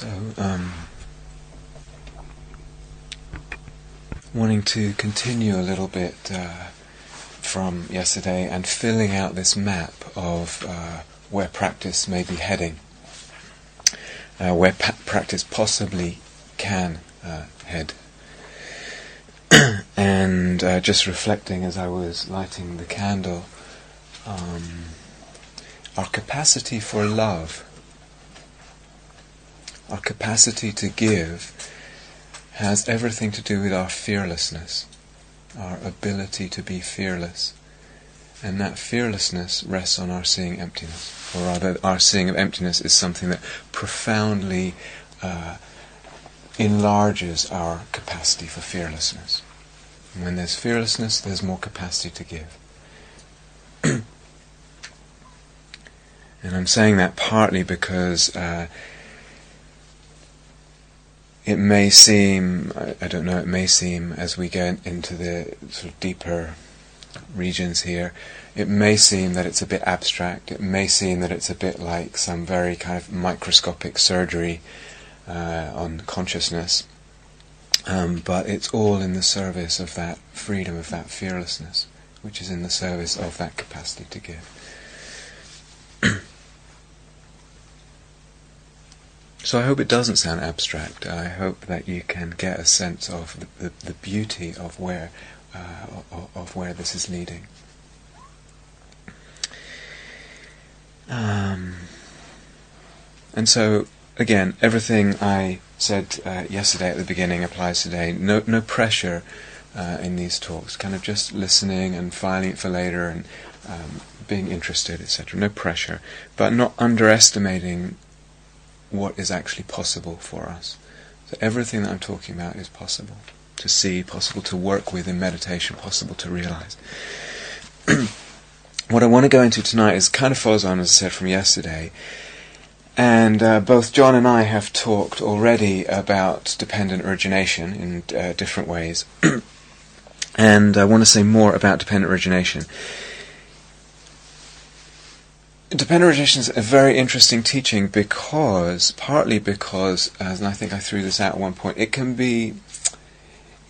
So, um, wanting to continue a little bit uh, from yesterday and filling out this map of uh, where practice may be heading, uh, where pa- practice possibly can uh, head. and uh, just reflecting as I was lighting the candle, um, our capacity for love our capacity to give has everything to do with our fearlessness, our ability to be fearless. And that fearlessness rests on our seeing emptiness. Or rather, our seeing of emptiness is something that profoundly uh, enlarges our capacity for fearlessness. And when there's fearlessness, there's more capacity to give. and I'm saying that partly because uh, it may seem, I, I, don't know, it may seem as we get into the sort of deeper regions here, it may seem that it's a bit abstract. It may seem that it's a bit like some very kind of microscopic surgery uh, on consciousness. Um, but it's all in the service of that freedom, of that fearlessness, which is in the service of that capacity to give. So I hope it doesn't sound abstract. I hope that you can get a sense of the, the, the beauty of where uh, of, of, where this is leading. Um, and so again, everything I said uh, yesterday at the beginning applies today. No no pressure uh, in these talks. Kind of just listening and filing it for later and um, being interested, etc. No pressure, but not underestimating what is actually possible for us. So everything that I'm talking about is possible to see, possible to work with in meditation, possible to realize. what I want to go into tonight is kind of follows on, as I said, from yesterday. And uh, both John and I have talked already about dependent origination in uh, different ways. and I want to say more about dependent origination. Dependent origination is a very interesting teaching because, partly because, as I think I threw this out at one point, it can be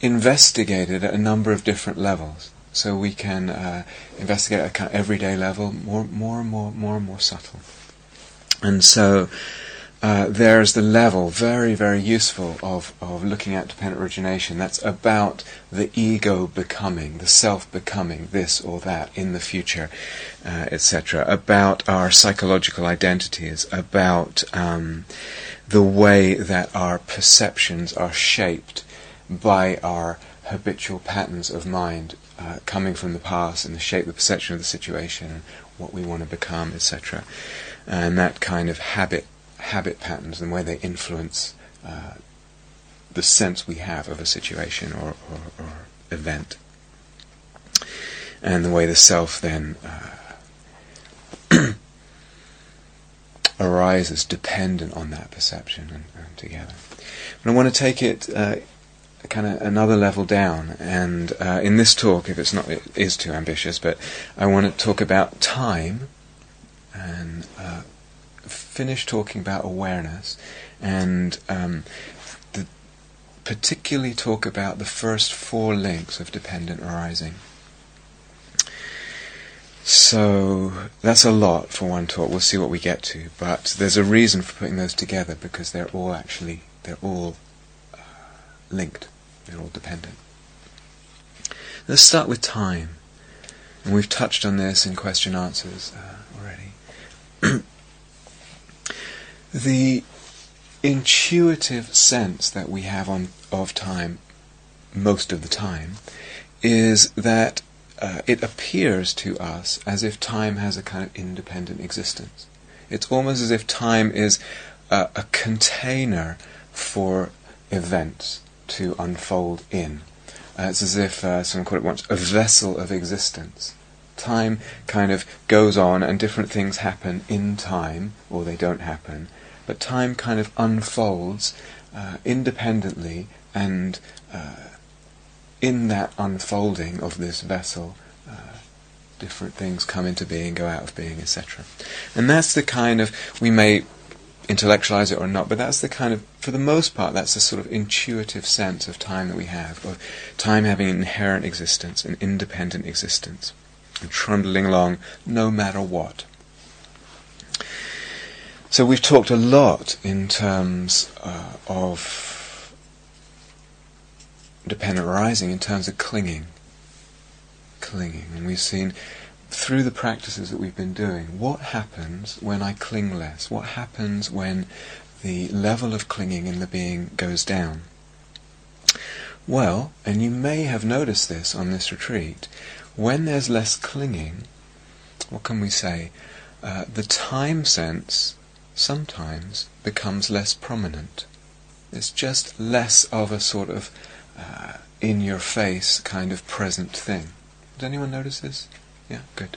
investigated at a number of different levels. So we can uh, investigate at kind of everyday level, more, more and more, more and more subtle. And so uh, there's the level, very, very useful, of, of looking at dependent origination. That's about the ego becoming, the self becoming this or that in the future, uh, etc. About our psychological identities, about um, the way that our perceptions are shaped by our habitual patterns of mind uh, coming from the past and the shape, the perception of the situation, what we want to become, etc. And that kind of habit habit patterns and where they influence uh, the sense we have of a situation or, or, or, event. And the way the self then uh, arises dependent on that perception and, and, together. But I want to take it uh, kind of another level down, and uh, in this talk, if it's not, it is too ambitious, but I want to talk about time and uh, finish talking about awareness and um, the, particularly talk about the first four links of dependent arising. So that's a lot for one talk. We'll see what we get to, but there's a reason for putting those together because they're all actually they're all uh, linked. They're all dependent. Let's start with time, and we've touched on this in question answers uh, already. the intuitive sense that we have on, of time most of the time is that uh, it appears to us as if time has a kind of independent existence. It's almost as if time is uh, a container for events to unfold in. Uh, it's as if, uh, someone called it once, a vessel of existence. Time kind of goes on and different things happen in time, or they don't happen, but time kind of unfolds uh, independently and uh, in that unfolding of this vessel uh, different things come into being, go out of being, etc. And that's the kind of, we may intellectualize it or not, but that's the kind of, for the most part, that's the sort of intuitive sense of time that we have, of time having an inherent existence, an independent existence, and trundling along no matter what. So we've talked a lot in terms uh, of dependent arising, in terms of clinging, clinging, and we've seen through the practices that we've been doing, what happens when I cling less? What happens when the level of clinging in the being goes down? Well, and you may have noticed this on this retreat, when there's less clinging, what can we say? Uh, the time sense sometimes becomes less prominent. It's just less of a sort of uh, in your face kind of present thing. Does anyone notice this? Yeah, good.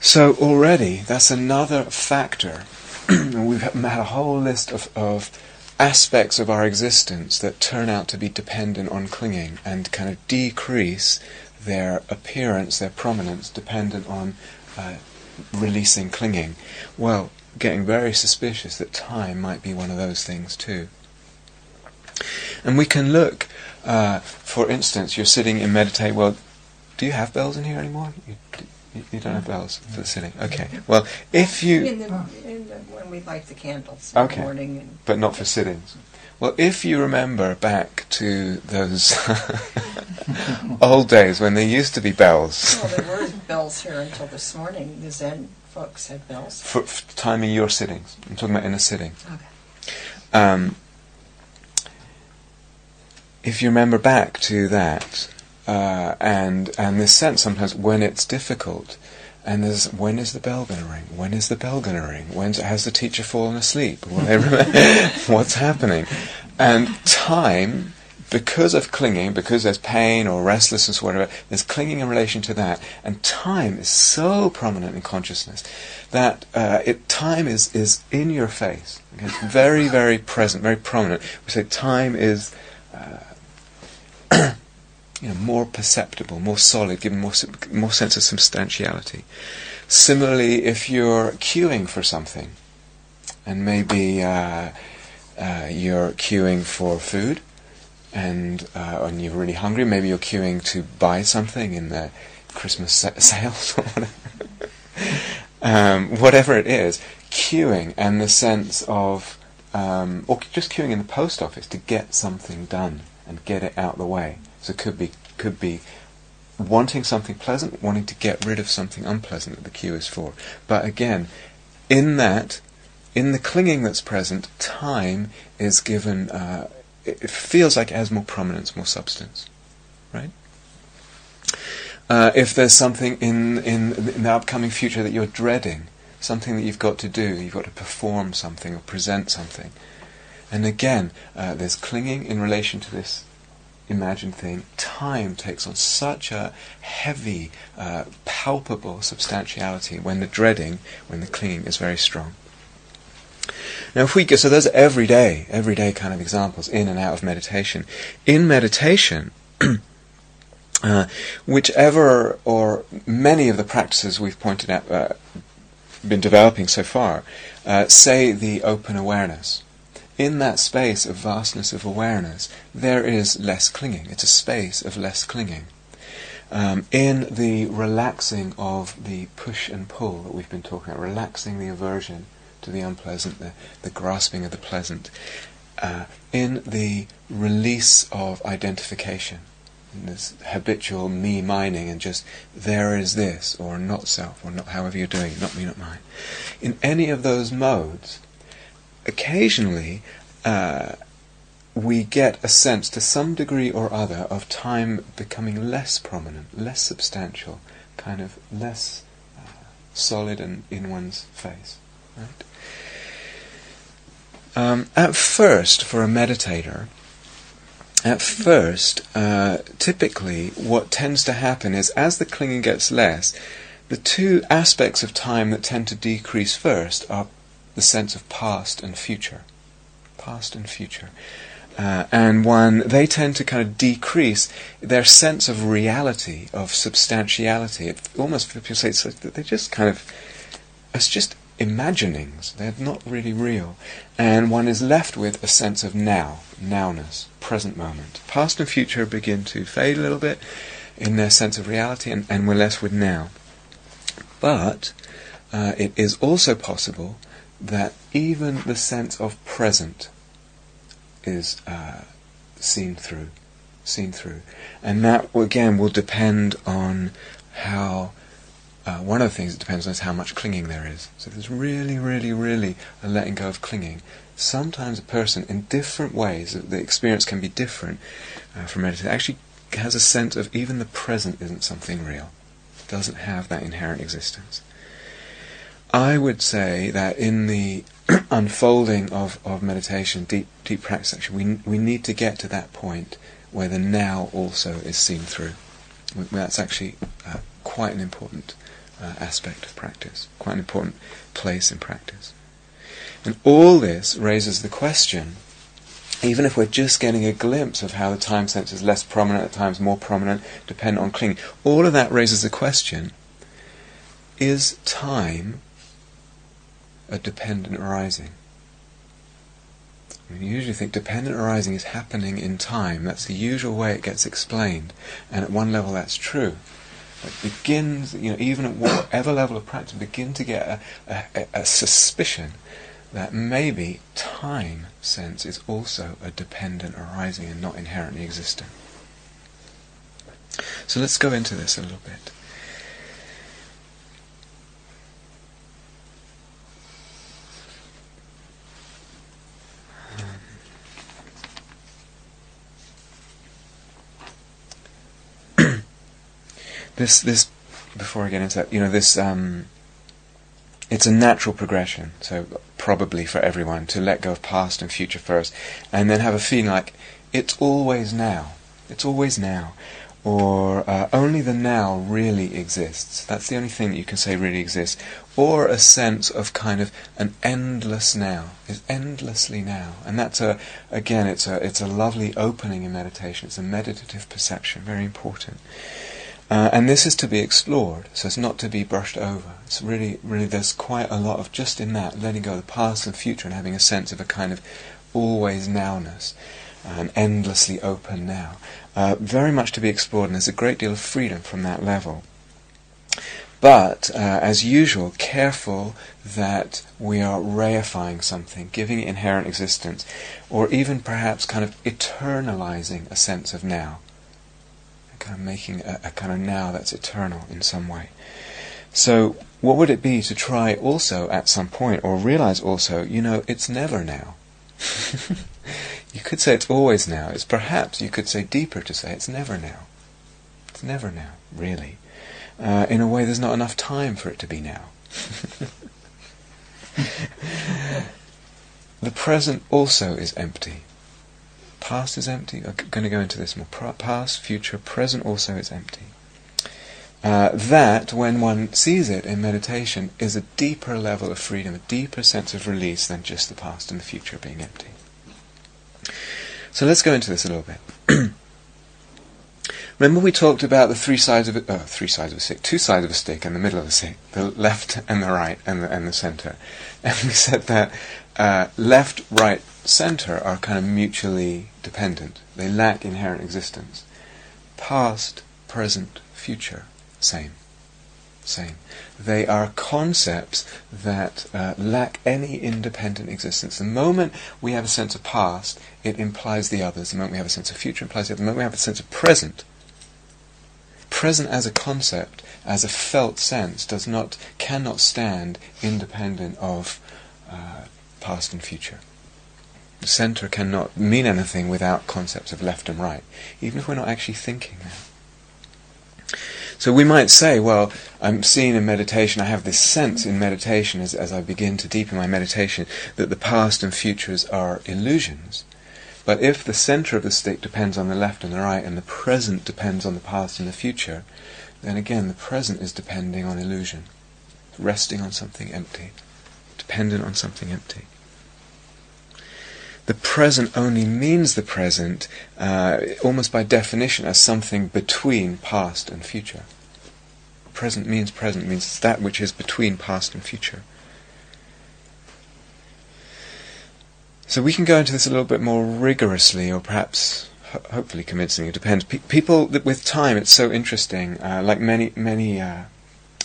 So already that's another factor. We've had a whole list of, of aspects of our existence that turn out to be dependent on clinging and kind of decrease their appearance, their prominence, dependent on uh, releasing clinging. Well, getting very suspicious that time might be one of those things too. And we can look, uh, for instance, you're sitting and meditate. Well, do you have bells in here anymore? You, you, don't have bells for the sitting. Okay. Well, if you in the, in the, when we light the candles in okay. the morning, but not for sittings. Well, if you remember back to those old days when there used to be bells. well, there were bells here until this morning. The Zen folks had bells. For, for timing your sittings. I'm talking about in a sitting. Okay. Um, if you remember back to that, uh, and and this sense sometimes when it's difficult, and there's when is the bell going to ring? When is the bell going to ring? When has the teacher fallen asleep? What's happening? And time, because of clinging, because there's pain or restlessness or whatever, there's clinging in relation to that, and time is so prominent in consciousness that uh, it time is is in your face. It's very very present, very prominent. We say time is. Uh, you know, more perceptible, more solid, giving more more sense of substantiality. Similarly, if you're queuing for something, and maybe uh, uh, you're queuing for food, and uh, and you're really hungry, maybe you're queuing to buy something in the Christmas sa- sales or whatever. um, whatever it is, queuing and the sense of, um, or just queuing in the post office to get something done and get it out the way. So it could be could be wanting something pleasant, wanting to get rid of something unpleasant that the queue is for. But again, in that, in the clinging that's present, time is given. Uh, it feels like it has more prominence, more substance, right? Uh, if there's something in, in in the upcoming future that you're dreading, something that you've got to do, you've got to perform something or present something, and again, uh, there's clinging in relation to this imagined thing, time takes on such a heavy, uh, palpable substantiality when the dreading, when the clinging is very strong. Now, if we go, so those are everyday, everyday kind of examples in and out of meditation. In meditation, uh, whichever or many of the practices we've pointed out, uh, been developing so far, uh, say the open awareness in that space of vastness of awareness, there is less clinging. It's a space of less clinging. Um, in the relaxing of the push and pull that we've been talking about, relaxing the aversion to the unpleasant, the, the grasping of the pleasant, uh, in the release of identification, in this habitual me mining and just there is this or not self or not however you're doing it, not me, not mine. In any of those modes, occasionally uh, we get a sense to some degree or other of time becoming less prominent, less substantial, kind of less uh, solid and in one's face. Right? Um, at first, for a meditator, at first, uh, typically what tends to happen is as the clinging gets less, the two aspects of time that tend to decrease first are the sense of past and future. Past and future. Uh, and when they tend to kind of decrease their sense of reality, of substantiality, it almost it's like they just kind of it's just imaginings. They're not really real. And one is left with a sense of now, nowness, present moment. Past and future begin to fade a little bit in their sense of reality, and, and we're left with now. But uh, it is also possible that even the sense of present is uh, seen through, seen through, and that again will depend on how. Uh, one of the things that depends on is how much clinging there is. So if there's really, really, really a letting go of clinging. Sometimes a person, in different ways, the experience can be different uh, from meditation. Actually, has a sense of even the present isn't something real. It doesn't have that inherent existence. I would say that in the unfolding of, of meditation, deep deep practice action, we we need to get to that point where the now also is seen through. That's actually uh, quite an important uh, aspect of practice, quite an important place in practice. And all this raises the question, even if we're just getting a glimpse of how the time sense is less prominent, at times more prominent, dependent on clinging, all of that raises the question, is time a dependent arising. I mean, you usually think dependent arising is happening in time. That's the usual way it gets explained. And at one level that's true. It begins, you know, even at whatever level of practice, begin to get a, a, a suspicion that maybe time sense is also a dependent arising and not inherently existent. So let's go into this a little bit. This this before I get into that, you know, this um, it's a natural progression. So probably for everyone to let go of past and future first, and then have a feeling like it's always now. It's always now, or uh, only the now really exists. That's the only thing that you can say really exists, or a sense of kind of an endless now is endlessly now, and that's a again it's a it's a lovely opening in meditation. It's a meditative perception, very important. Uh, and this is to be explored, so it's not to be brushed over. It's really, really, there's quite a lot of just in that, letting go of the past and future and having a sense of a kind of always nowness, an endlessly open now. Uh, very much to be explored, and there's a great deal of freedom from that level. But, uh, as usual, careful that we are reifying something, giving it inherent existence, or even perhaps kind of eternalizing a sense of now kind of making a, a kind of now that's eternal in some way. So, what would it be to try also at some point, or realize also, you know, it's never now. you could say it's always now. It's perhaps, you could say deeper to say it's never now. It's never now, really. Uh, in a way, there's not enough time for it to be now. the present also is empty. Past is empty. I'm going to go into this more. Past, future, present also is empty. Uh, that, when one sees it in meditation, is a deeper level of freedom, a deeper sense of release than just the past and the future being empty. So let's go into this a little bit. Remember we talked about the three sides of it, oh, three sides of a stick, two sides of a stick and the middle of the stick, the left and the right and the, and the center. And we said that uh, left, right, center are kind of mutually dependent. They lack inherent existence. Past, present, future, same. Same. They are concepts that uh, lack any independent existence. The moment we have a sense of past, it implies the others. The moment we have a sense of future, implies the other. The moment we have a sense of present, present as a concept, as a felt sense, does not, cannot stand independent of uh, past and future center cannot mean anything without concepts of left and right, even if we're not actually thinking that. So we might say, well, I'm seeing in meditation, I have this sense in meditation as, as I begin to deepen my meditation that the past and futures are illusions. But if the center of the stick depends on the left and the right, and the present depends on the past and the future, then again the present is depending on illusion, resting on something empty, dependent on something empty the present only means the present, uh, almost by definition, as something between past and future. Present means present, means that which is between past and future. So we can go into this a little bit more rigorously, or perhaps ho- hopefully convincingly. It depends. Pe- people with time, it's so interesting. Uh, like many many uh,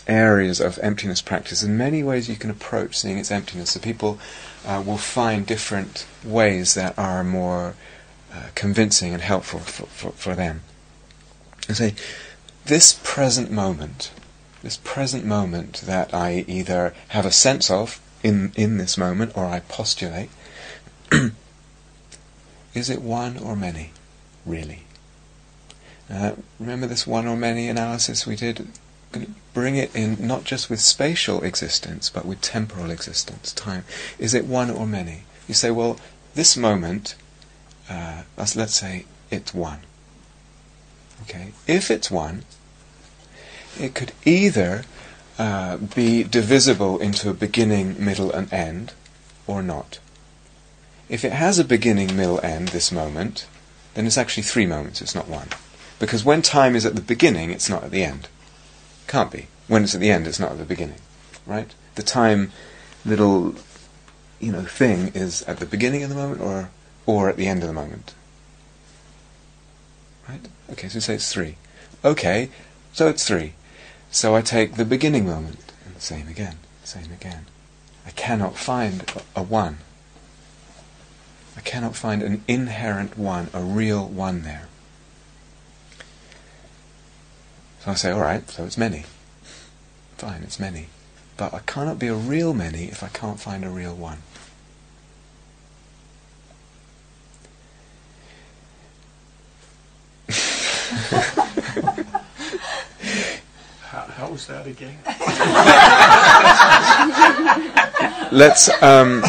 areas of emptiness practice, in many ways you can approach seeing its emptiness. So people uh, will find different ways that are more uh, convincing and helpful for, for, for them. And say, this present moment, this present moment that I either have a sense of in in this moment or I postulate, is it one or many, really? Uh, remember this one or many analysis we did? Bring it in not just with spatial existence, but with temporal existence, time. Is it one or many? You say, well, this moment, uh, let's, say it's one. Okay, if it's one, it could either uh, be divisible into a beginning, middle, and end, or not. If it has a beginning, middle, end, this moment, then it's actually three moments, it's not one. Because when time is at the beginning, it's not at the end. Can't be. When it's at the end, it's not at the beginning. Right? The time little you know thing is at the beginning of the moment or or at the end of the moment. Right? Okay, so say it's three. Okay, so it's three. So I take the beginning moment, and same again, same again. I cannot find a, a one. I cannot find an inherent one, a real one there. So I say, alright, so it's many. Fine, it's many. But I cannot be a real many if I can't find a real one. How, how was that again? Let's. Um,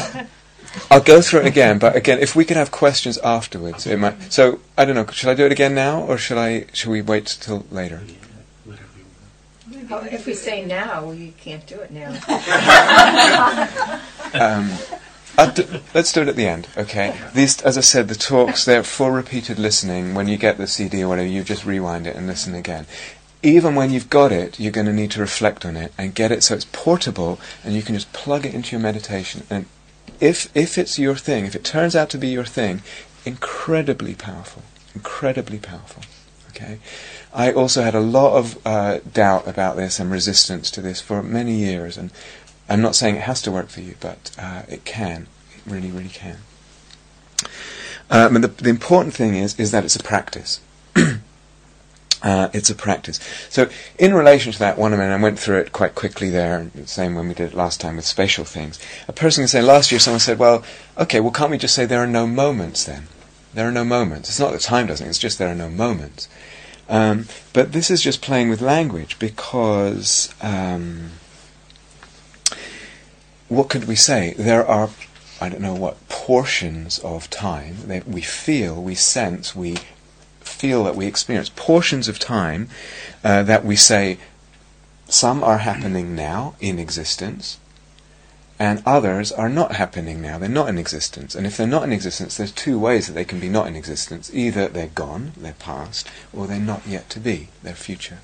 I'll go through it again, but again, if we could have questions afterwards, it might. So I don't know. Should I do it again now, or should I? Should we wait till later? Yeah, whatever you want. Well, if we say now, you can't do it now. Um, I'll do, let's do it at the end, okay? These, as I said, the talks they're for repeated listening. When you get the CD or whatever, you just rewind it and listen again. Even when you've got it, you're going to need to reflect on it and get it so it's portable, and you can just plug it into your meditation. And if if it's your thing, if it turns out to be your thing, incredibly powerful, incredibly powerful. Okay. I also had a lot of uh, doubt about this and resistance to this for many years, and I'm not saying it has to work for you, but uh, it can. It really, really can. Um, and the, the important thing is is that it's a practice. Uh, it's a practice. So, in relation to that one, I mean, I went through it quite quickly there, same when we did it last time with spatial things. A person can say, last year someone said, well, okay, well, can't we just say there are no moments then? There are no moments. It's not that time doesn't, it's just there are no moments. Um, but this is just playing with language because um, what could we say? There are, I don't know what, portions of time that we feel, we sense, we feel that we experience. Portions of time uh, that we say some are happening now in existence, and others are not happening now. They're not in existence. And if they're not in existence, there's two ways that they can be not in existence. Either they're gone, they're past, or they're not yet to be, they're future.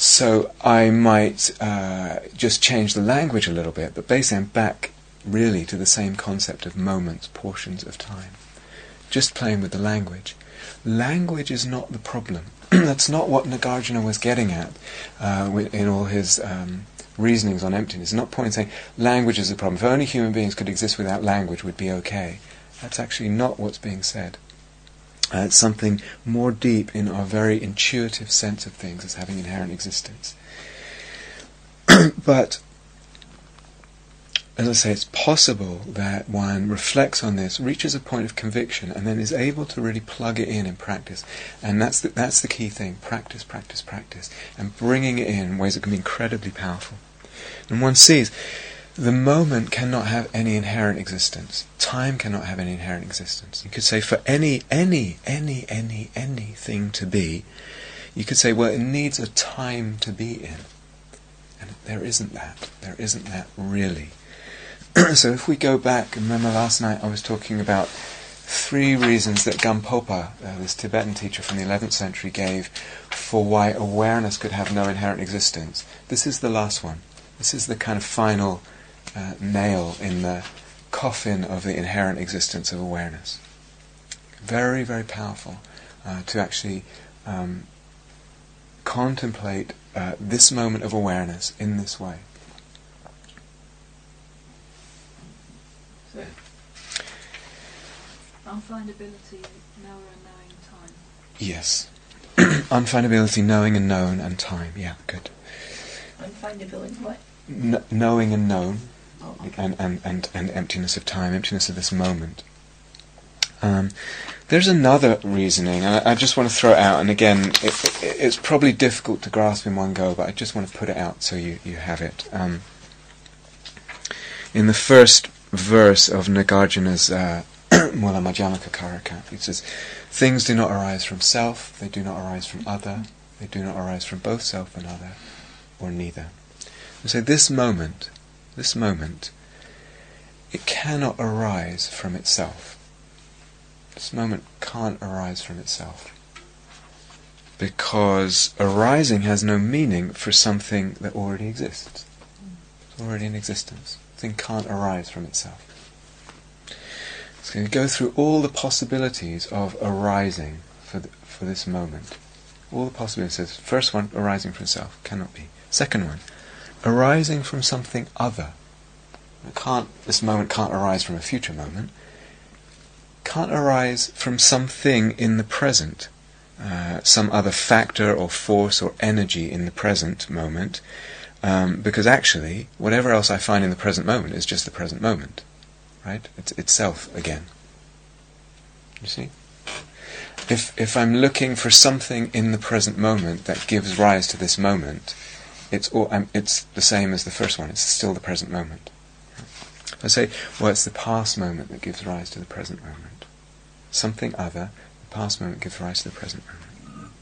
So I might uh, just change the language a little bit, but basically I'm back really to the same concept of moments, portions of time. Just playing with the language. Language is not the problem. That's not what Nagarjuna was getting at uh, in all his um, reasonings on emptiness. Not pointing saying language is the problem. If only human beings could exist without language, would be okay. That's actually not what's being said. Uh, it's something more deep in our very intuitive sense of things as having inherent existence. but as I say, it's possible that one reflects on this, reaches a point of conviction, and then is able to really plug it in in practice. And that's the, that's the key thing: practice, practice, practice, and bringing it in ways that can be incredibly powerful. And one sees the moment cannot have any inherent existence. Time cannot have any inherent existence. You could say for any, any, any, any, anything to be, you could say, well, it needs a time to be in. And there isn't that. There isn't that really. so if we go back, remember last night I was talking about three reasons that Gampopa, uh, this Tibetan teacher from the 11th century, gave for why awareness could have no inherent existence. This is the last one. This is the kind of final uh, nail in the coffin of the inherent existence of awareness. Very, very powerful uh, to actually um, contemplate uh, this moment of awareness in this way. So, unfindability, knower and knowing time. Yes. Unfindability, knowing and known, and time. Yeah, good. Unfindability, what? Kn- knowing and known, Oh, okay. and, and, and, and emptiness of time, emptiness of this moment. Um, there's another reasoning, and I, I just want to throw it out, and again, it, it, it's probably difficult to grasp in one go, but I just want to put it out so you, you have it. Um, in the first verse of Nagarjuna's uh, Mula Madhyamaka Karika, it says, Things do not arise from self, they do not arise from other, they do not arise from both self and other, or neither. And so this moment, this moment, it cannot arise from itself. This moment can't arise from itself. Because arising has no meaning for something that already exists. It's already in existence. Thing can't arise from itself. It's going to go through all the possibilities of arising for, the, for this moment. All the possibilities. First one, arising from itself, cannot be. Second one, arising from something other. It can't, this moment can't arise from a future moment. Can't arise from something in the present, uh, some other factor or force or energy in the present moment, um, because actually, whatever else I find in the present moment is just the present moment, right? It's itself again. You see? If if I'm looking for something in the present moment that gives rise to this moment, it's all, it's the same as the first one. It's still the present moment. I say, well, it's the past moment that gives rise to the present moment. Something other, the past moment gives rise to the present moment.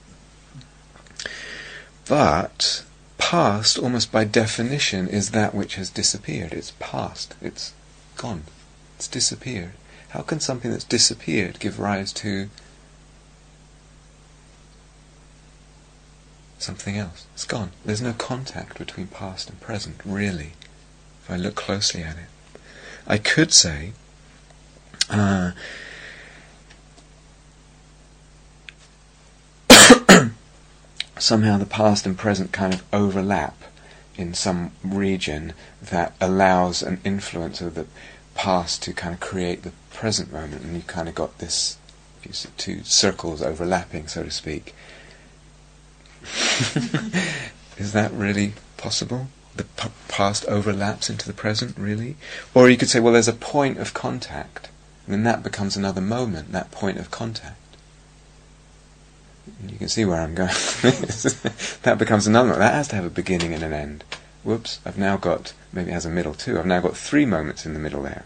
But past, almost by definition, is that which has disappeared. It's past. It's gone. It's disappeared. How can something that's disappeared give rise to something else? It's gone. There's no contact between past and present, really, if I look closely at it. I could say, uh, somehow the past and present kind of overlap in some region that allows an influence of the past to kind of create the present moment, and you kind of got this two circles overlapping, so to speak. Is that really possible? The p- past overlaps into the present, really? Or you could say, well, there's a point of contact, and then that becomes another moment, that point of contact. You can see where I'm going. that becomes another. That has to have a beginning and an end. Whoops, I've now got, maybe it has a middle too, I've now got three moments in the middle there.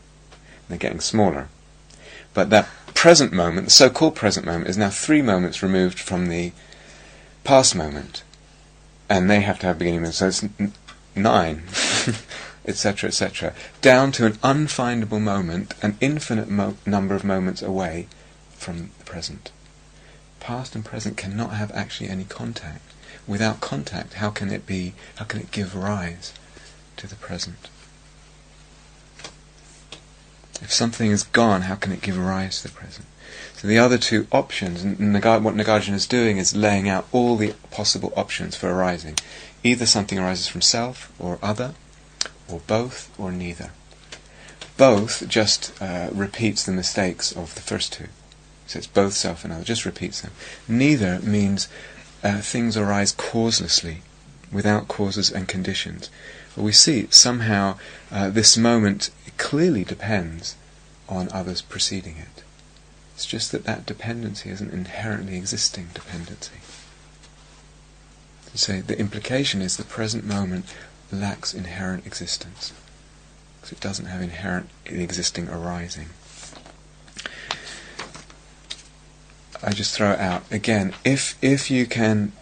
They're getting smaller. But that present moment, the so-called present moment, is now three moments removed from the past moment. And they have to have beginning so it's n- nine, etc., etc., down to an unfindable moment, an infinite mo- number of moments away from the present. Past and present cannot have actually any contact. Without contact, how can it be? How can it give rise to the present? If something is gone, how can it give rise to the present? So the other two options, and what Nagarjuna is doing is laying out all the possible options for arising. Either something arises from self or other, or both or neither. Both just uh, repeats the mistakes of the first two. So it's both self and other, just repeats them. Neither means uh, things arise causelessly, without causes and conditions. But we see somehow uh, this moment clearly depends on others preceding it. It's just that that dependency is an inherently existing dependency. So the implication is the present moment lacks inherent existence. Because it doesn't have inherent existing arising. I just throw it out again. If if you can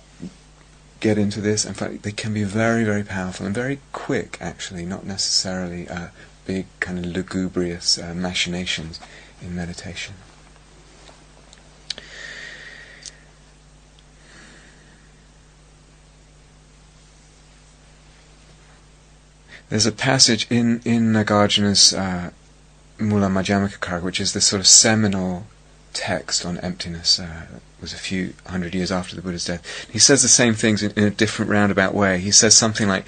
get into this, in fact, they can be very very powerful and very quick. Actually, not necessarily uh, big kind of lugubrious uh, machinations in meditation. There's a passage in in Nagarjuna's uh, Mula Madhyamaka Karika, which is the sort of seminal text on emptiness. Uh, was a few hundred years after the Buddha's death. He says the same things in, in a different roundabout way. He says something like,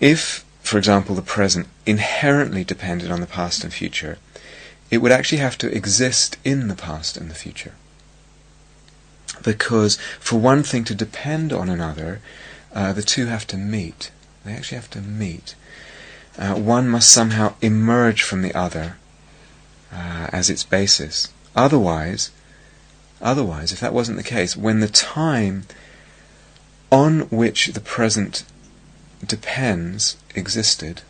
if, for example, the present inherently depended on the past and future, it would actually have to exist in the past and the future. Because for one thing to depend on another, uh, the two have to meet. They actually have to meet. Uh, one must somehow emerge from the other uh, as its basis. Otherwise, otherwise, if that wasn't the case, when the time on which the present depends existed,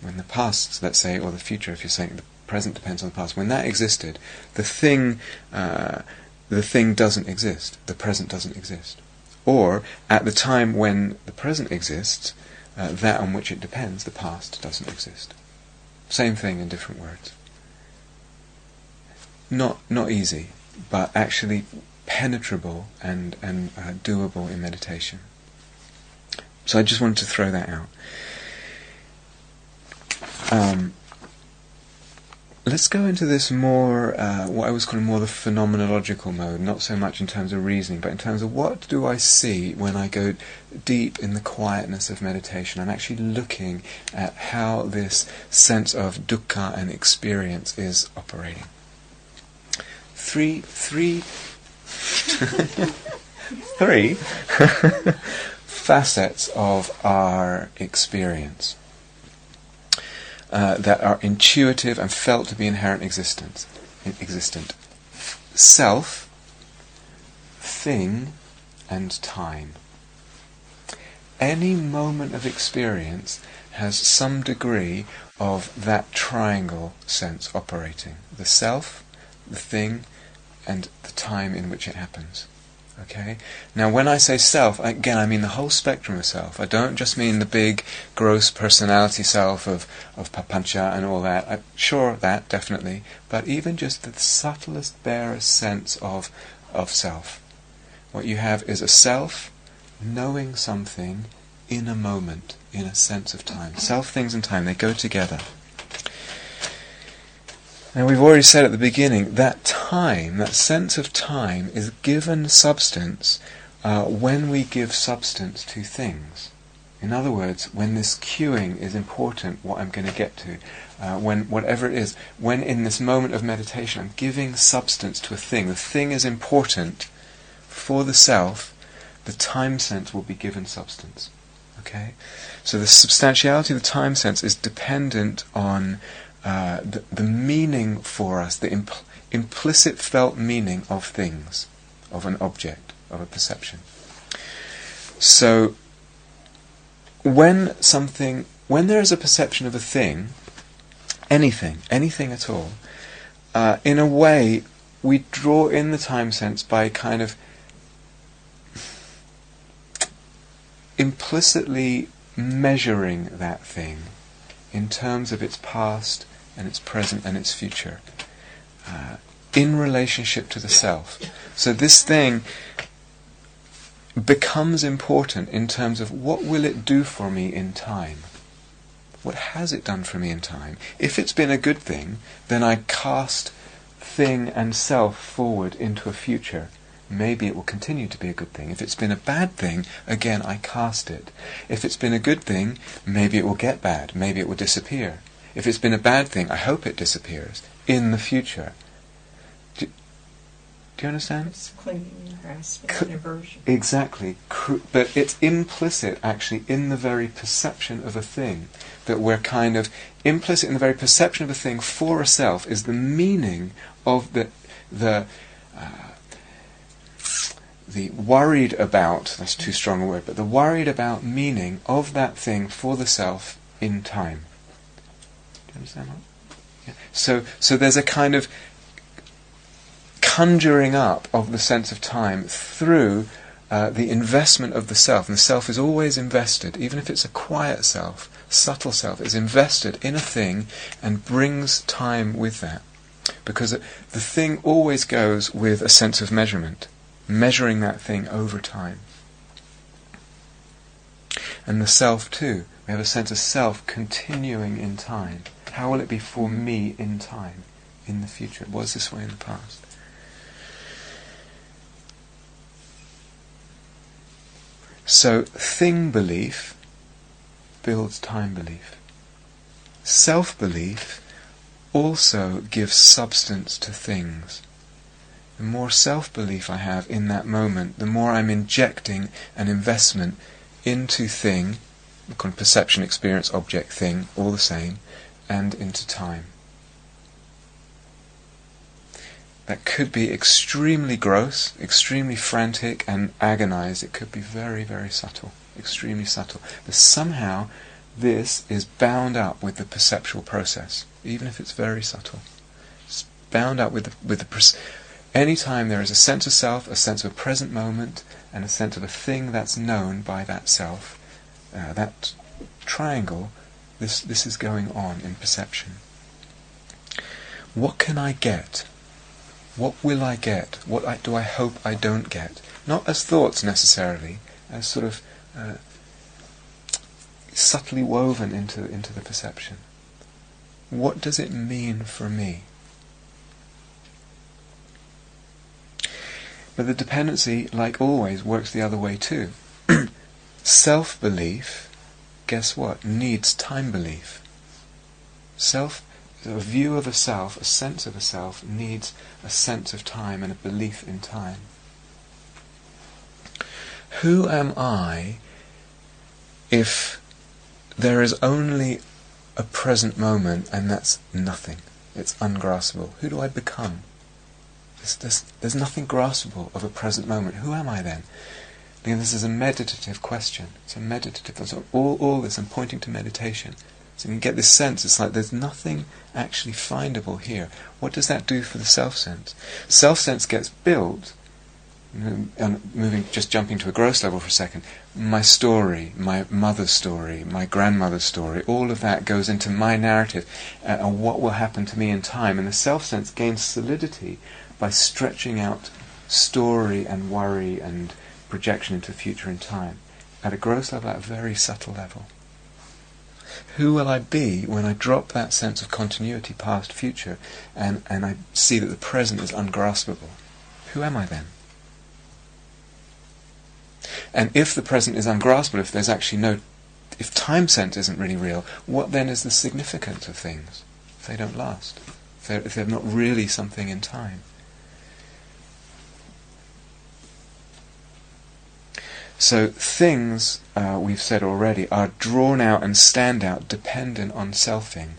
when the past, let's say, or the future, if you're saying the present depends on the past, when that existed, the thing, uh, the thing doesn't exist. The present doesn't exist. Or at the time when the present exists, uh, that on which it depends, the past, doesn't exist. Same thing in different words. Not not easy, but actually penetrable and and uh, doable in meditation. So I just wanted to throw that out. Um, let's go into this more, uh, what I was calling more the phenomenological mode, not so much in terms of reasoning, but in terms of what do I see when I go deep in the quietness of meditation. I'm actually looking at how this sense of dukkha and experience is operating. Three, three, three facets of our experience uh, that are intuitive and felt to be inherent existence, existent. Self, thing, and time. Any moment of experience has some degree of that triangle sense operating. The self, the thing, and the time in which it happens. Okay? Now, when I say self, again, I mean the whole spectrum of self. I don't just mean the big, gross personality self of, of papancha and all that. I'm sure, that, definitely. But even just the subtlest, barest sense of, of self. What you have is a self knowing something in a moment, in a sense of time. Self, things, and time, they go together. Now, we've already said at the beginning that time, that sense of time, is given substance uh, when we give substance to things. In other words, when this cueing is important, what I'm going to get to, uh, when whatever it is, when in this moment of meditation I'm giving substance to a thing, the thing is important for the self, the time sense will be given substance. Okay? So the substantiality of the time sense is dependent on uh, the, the, meaning for us, the impl- implicit felt meaning of things, of an object, of a perception. So, when something, when there is a perception of a thing, anything, anything at all, uh, in a way, we draw in the time sense by kind of implicitly measuring that thing in terms of its past and its present and its future uh, in relationship to the self. So this thing becomes important in terms of what will it do for me in time? What has it done for me in time? If it's been a good thing, then I cast thing and self forward into a future. Maybe it will continue to be a good thing. If it's been a bad thing, again I cast it. If it's been a good thing, maybe it will get bad. Maybe it will disappear. If it's been a bad thing, I hope it disappears in the future. Do, do you understand? It's clinging, grasping, Cl- aversion. Exactly. Cr- but it's implicit, actually, in the very perception of a thing. That we're kind of implicit in the very perception of a thing for a self is the meaning of the the uh, the worried about. That's too strong a word, but the worried about meaning of that thing for the self in time. Understand? Yeah. So, so there's a kind of conjuring up of the sense of time through uh, the investment of the self. And the self is always invested, even if it's a quiet self, subtle self, is invested in a thing and brings time with that. Because the thing always goes with a sense of measurement, measuring that thing over time. And the self too. We have a sense of self continuing in time How will it be for me in time, in the future? It was this way in the past. So, thing belief builds time belief. Self belief also gives substance to things. The more self belief I have in that moment, the more I'm injecting an investment into thing, perception, experience, object, thing, all the same, and into time. That could be extremely gross, extremely frantic and agonized. It could be very, very subtle, extremely subtle. But somehow this is bound up with the perceptual process, even if it's very subtle. It's bound up with the, with the anytime there is a sense of self, a sense of a present moment, and a sense of a thing that's known by that self, uh, that triangle, this this is going on in perception. What can I get? What will I get? What I, do I hope I don't get? Not as thoughts necessarily, as sort of uh, subtly woven into, into the perception. What does it mean for me? But the dependency, like always, works the other way too. Self belief, guess what, needs time belief. Self, a view of a self, a sense of a self, needs a sense of time and a belief in time. Who am I if there is only a present moment and that's nothing. It's ungraspable. Who do I become? There's, there's, there's nothing graspable of a present moment. Who am I then? Because this is a meditative question. It's a meditative. So all, all this, I'm pointing to meditation. So you can get this sense. It's like there's nothing actually findable here. What does that do for the self sense? Self sense gets built and moving, just jumping to a gross level for a second, my story, my mother's story, my grandmother's story, all of that goes into my narrative uh, and what will happen to me in time. And the self sense gains solidity by stretching out story and worry and projection into the future and time at a gross level, at a very subtle level. Who will I be when I drop that sense of continuity past future and, and I see that the present is ungraspable? Who am I then? And if the present is ungraspable, if there's actually no, if time sense isn't really real, what then is the significance of things if they don't last? If they're, if they're not really something in time? So things, uh, we've said already, are drawn out and stand out dependent on selfing.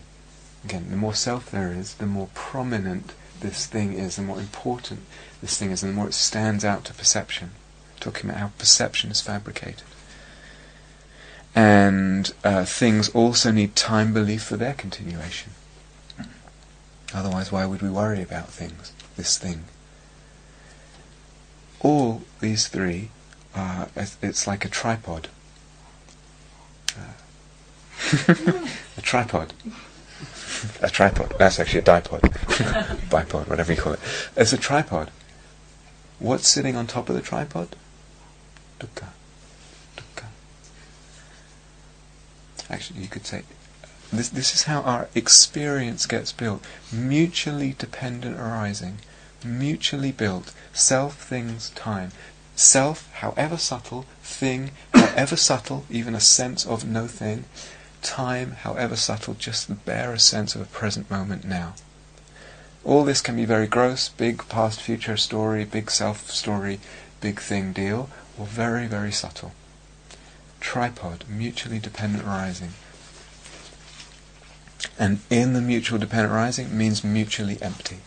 Again, the more self there is, the more prominent this thing is, the more important this thing is, and the more it stands out to perception talking about how perception is fabricated. And uh, things also need time belief for their continuation. Otherwise, why would we worry about things, this thing? All these three, are, it's like a tripod. Uh, a tripod. a tripod. That's actually a dipod. Bipod, whatever you call it. It's a tripod. What's sitting on top of the tripod? dukkha, dukkha. Actually, you could say this, this is how our experience gets built. Mutually dependent arising, mutually built. Self, things, time. Self, however subtle, thing, however subtle, even a sense of no thing. Time, however subtle, just the barest sense of a present moment now. All this can be very gross, big past future story, big self story, big thing deal, or very, very subtle. Tripod, mutually dependent rising. And in the mutual dependent rising means mutually empty.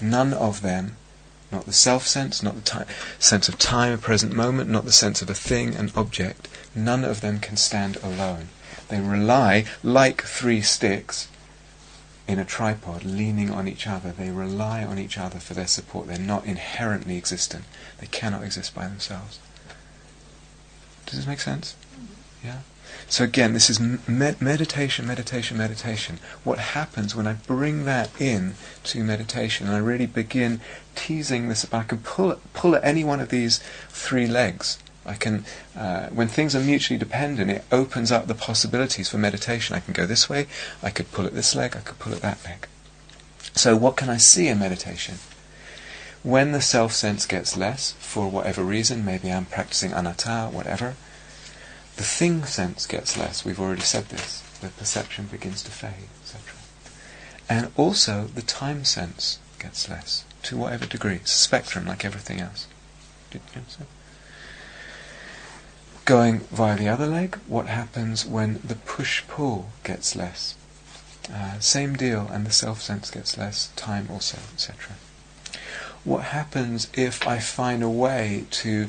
None of them, not the self sense, not the sense of time, a present moment, not the sense of a thing, an object, none of them can stand alone. They rely, like three sticks in a tripod, leaning on each other. They rely on each other for their support. They're not inherently existent. They cannot exist by themselves. Does this make sense? Yeah? So again, this is med- meditation, meditation, meditation. What happens when I bring that in to meditation and I really begin teasing this back and pull, pull at any one of these three legs I can, uh, when things are mutually dependent, it opens up the possibilities for meditation. I can go this way, I could pull at this leg, I could pull at that leg. So, what can I see in meditation? When the self sense gets less, for whatever reason, maybe I'm practicing anatta, whatever, the thing sense gets less. We've already said this. The perception begins to fade, etc. And also the time sense gets less, to whatever degree. It's a spectrum like everything else. Going via the other leg, what happens when the push-pull gets less? Uh, same deal, and the self-sense gets less, time also, etc. What happens if I find a way to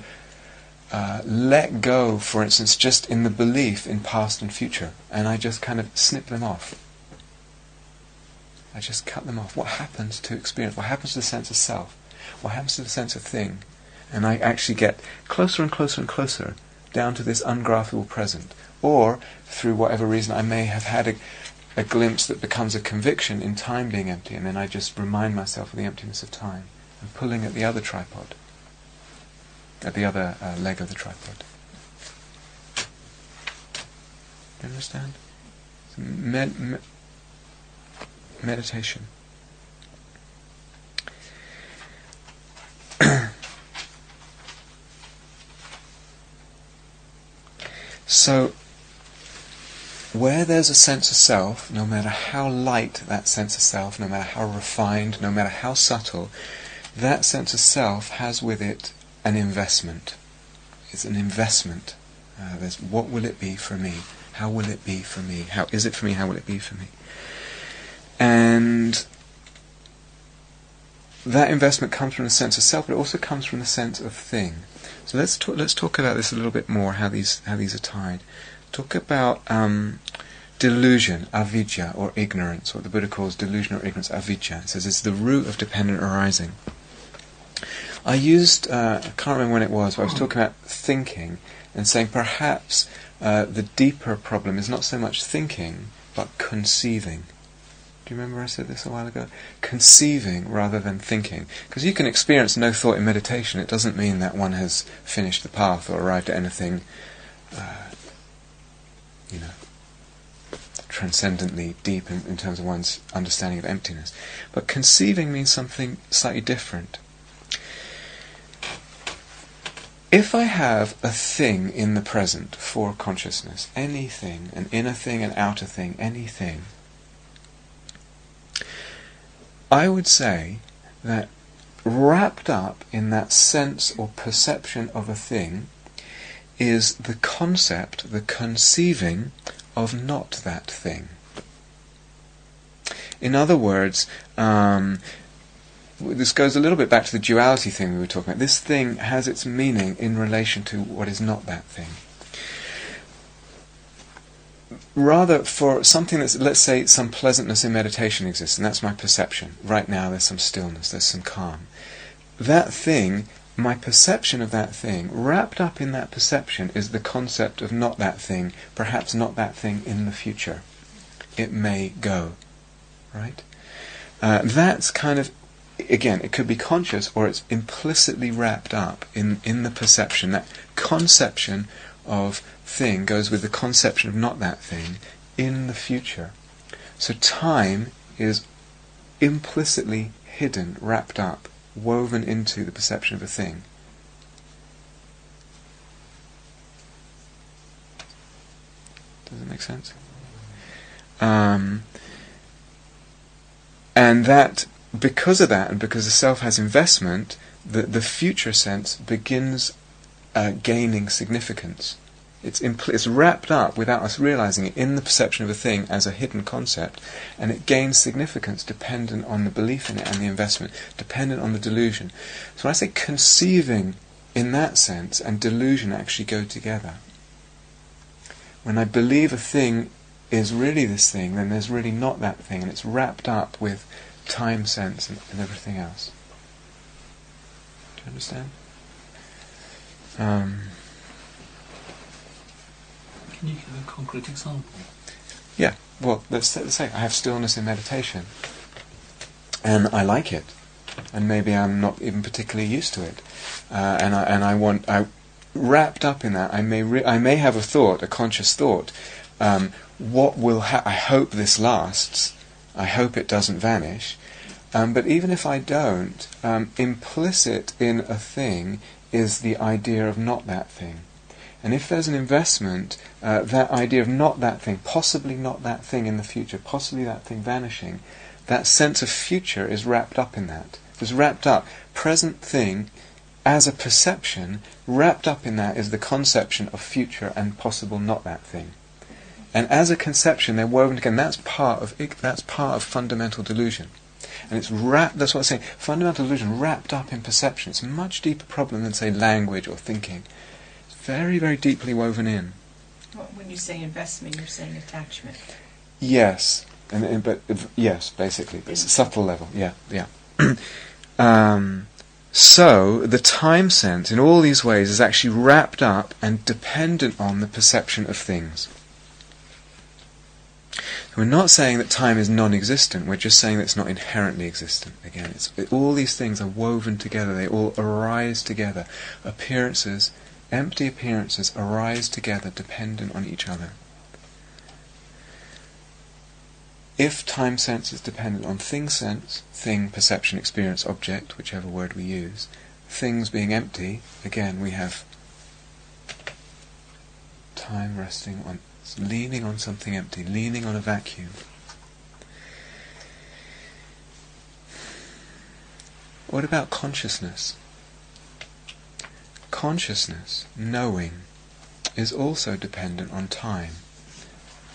uh, let go, for instance, just in the belief in past and future, and I just kind of snip them off? I just cut them off. What happens to experience? What happens to the sense of self? What happens to the sense of thing? And I actually get closer and closer and closer down to this ungraspable present. Or, through whatever reason, I may have had a, a glimpse that becomes a conviction in time being empty, and then I just remind myself of the emptiness of time. and pulling at the other tripod, at the other uh, leg of the tripod. Do you understand? Med- me- meditation. So, where there's a sense of self, no matter how light that sense of self, no matter how refined, no matter how subtle, that sense of self has with it an investment. It's an investment. Uh, there's what will it be for me? How will it be for me? How is it for me? How will it be for me? And that investment comes from the sense of self, but it also comes from the sense of thing. So let's talk, let's talk about this a little bit more. How these how these are tied. Talk about um, delusion, avidya, or ignorance. What the Buddha calls delusion or ignorance, avidya. It says it's the root of dependent arising. I used uh, I can't remember when it was, but I was talking about thinking and saying perhaps uh, the deeper problem is not so much thinking but conceiving. Do you remember I said this a while ago? Conceiving rather than thinking. Because you can experience no thought in meditation. It doesn't mean that one has finished the path or arrived at anything, uh, you know, transcendently deep in, in terms of one's understanding of emptiness. But conceiving means something slightly different. If I have a thing in the present for consciousness, anything, an inner thing, an outer thing, anything, I would say that wrapped up in that sense or perception of a thing is the concept, the conceiving of not that thing. In other words, um, this goes a little bit back to the duality thing we were talking about. This thing has its meaning in relation to what is not that thing. Rather, for something that's, let's say, some pleasantness in meditation exists, and that's my perception. Right now, there's some stillness, there's some calm. That thing, my perception of that thing, wrapped up in that perception is the concept of not that thing, perhaps not that thing in the future. It may go. Right? Uh, that's kind of again, it could be conscious or it's implicitly wrapped up in, in the perception. That conception of thing goes with the conception of not that thing in the future. So time is implicitly hidden, wrapped up, woven into the perception of a thing. Does it make sense? Um, and that because of that, and because the self has investment, the, the future sense begins uh, gaining significance. It's, impl- it's wrapped up without us realizing it in the perception of a thing as a hidden concept, and it gains significance dependent on the belief in it and the investment, dependent on the delusion. So when I say conceiving in that sense and delusion actually go together. When I believe a thing is really this thing, then there's really not that thing, and it's wrapped up with time sense and, and everything else. Do you understand? Um, Can you give a concrete example? yeah, well, let's, say- let's say I have stillness in meditation, and I like it, and maybe I'm not even particularly used to it, uh, and I and I want I wrapped up in that, I may re- I may have a thought, a conscious thought. Um, what will ha- I hope this lasts. I hope it doesn't vanish. Um, but even if I don't, um, implicit in a thing is the idea of not that thing. And if there's an investment, uh, that idea of not that thing, possibly not that thing in the future, possibly that thing vanishing, that sense of future is wrapped up in that. It's wrapped up. Present thing as a perception, wrapped up in that is the conception of future and possible not that thing. And as a conception, they're woven. And that's part of that's part of fundamental delusion. And it's wrapped. That's what I'm saying. Fundamental delusion wrapped up in perception. It's a much deeper problem than say language or thinking. It's very, very deeply woven in. Well, When you say investment, you're saying attachment. Yes, and, and but yes, basically, but it's a subtle level. Yeah, yeah. um, so the time sense, in all these ways, is actually wrapped up and dependent on the perception of things. We're not saying that time is non-existent. We're just saying that it's not inherently existent. Again, it, all these things are woven together. They all arise together. Appearances, empty appearances, arise together, dependent on each other. If time sense is dependent on thing sense, thing, perception, experience, object, whichever word we use, things being empty, again we have time resting on, leaning on something empty, leaning on a vacuum. What about consciousness? Consciousness, knowing, is also dependent on time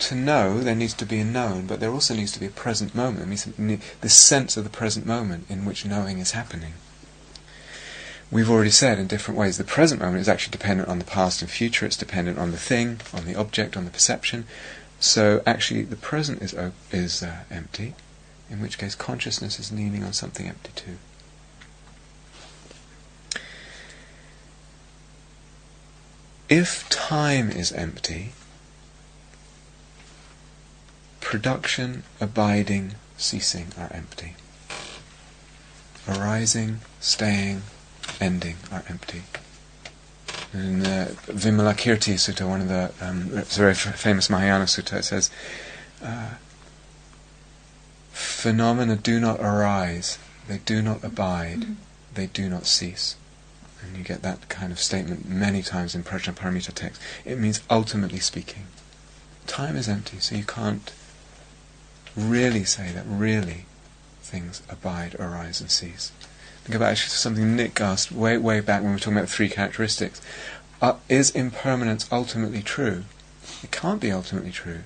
to know, there needs to be a known, but there also needs to be a present moment. There needs this sense of the present moment in which knowing is happening. We've already said in different ways the present moment is actually dependent on the past and future, it's dependent on the thing, on the object, on the perception. So actually the present is, o- is uh, empty, in which case consciousness is leaning on something empty too. If time is empty, production, abiding, ceasing are empty. Arising, staying, ending are empty. In the Vimalakirti Sutta, one of the um, it's a very famous Mahayana sutta, it says, uh, "Phenomena do not arise; they do not abide; they do not cease." And you get that kind of statement many times in Prajnaparamita texts. It means ultimately speaking, time is empty, so you can't really say that really things abide, arise, and cease. Think about actually something Nick asked way, way back when we were talking about three characteristics. Uh, is impermanence ultimately true? It can't be ultimately true.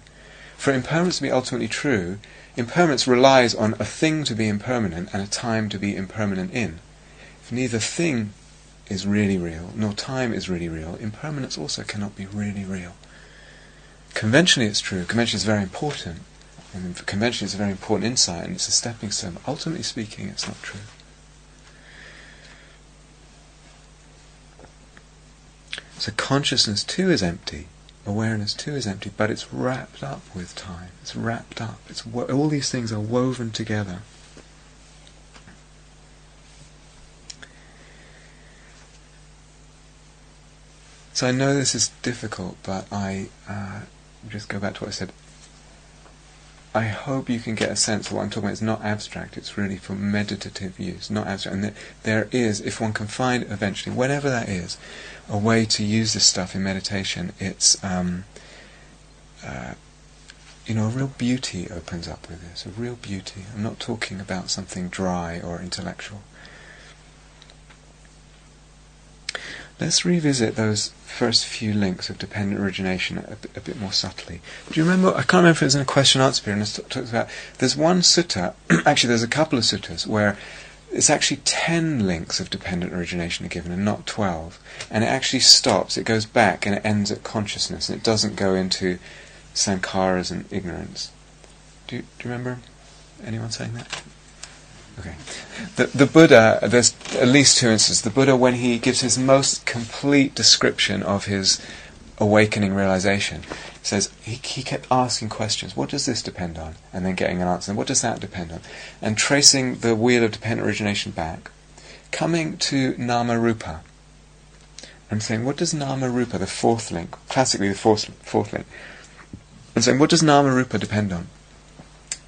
For impermanence to be ultimately true, impermanence relies on a thing to be impermanent and a time to be impermanent in. If neither thing is really real, nor time is really real, impermanence also cannot be really real. Conventionally it's true, convention is very important, and convention is a very important insight and it's a stepping stone. Ultimately speaking, it's not true. So consciousness too is empty, awareness too is empty, but it's wrapped up with time. It's wrapped up. It's wo- all these things are woven together. So I know this is difficult, but I uh, just go back to what I said. I hope you can get a sense of what I'm talking about. It's not abstract. It's really for meditative use, not abstract. And there is, if one can find eventually, whatever that is, a way to use this stuff in meditation. It's, um, uh, you know, a real beauty opens up with this. A real beauty. I'm not talking about something dry or intellectual. Let's revisit those first few links of dependent origination a, bit- a bit more subtly. Do you remember? I can't remember if it was in a question answer period. And it talks about there's one sutta. actually, there's a couple of suttas where it's actually ten links of dependent origination are given, and not twelve. And it actually stops. It goes back and it ends at consciousness, and it doesn't go into sankharas and ignorance. Do do you remember anyone saying that? Okay. The, the Buddha, there's at least two instances. The Buddha, when he gives his most complete description of his awakening realization, says he, he kept asking questions. What does this depend on? And then getting an answer. And what does that depend on? And tracing the wheel of dependent origination back, coming to Nama Rupa. and saying, what does nama rupa, the fourth link, classically the fourth, fourth link, and saying, what does nama rupa depend on?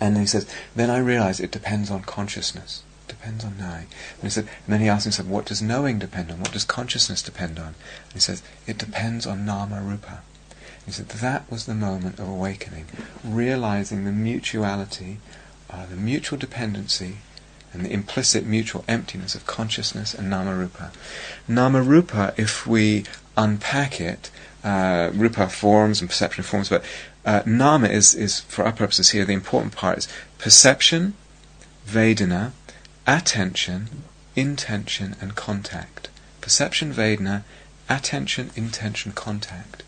And he says, then I realize it depends on consciousness. Depends on knowing. And he said, and then he asked himself, what does knowing depend on? What does consciousness depend on? And he says, it depends on nama rupa. He said that was the moment of awakening, realizing the mutuality, uh, the mutual dependency, and the implicit mutual emptiness of consciousness and namarupa. Namarupa, if we unpack it, uh, rupa forms and perception forms, but uh, nama is, is, for our purposes here, the important part is perception, Vedana, attention, intention, and contact. Perception, Vedana, attention, intention, contact.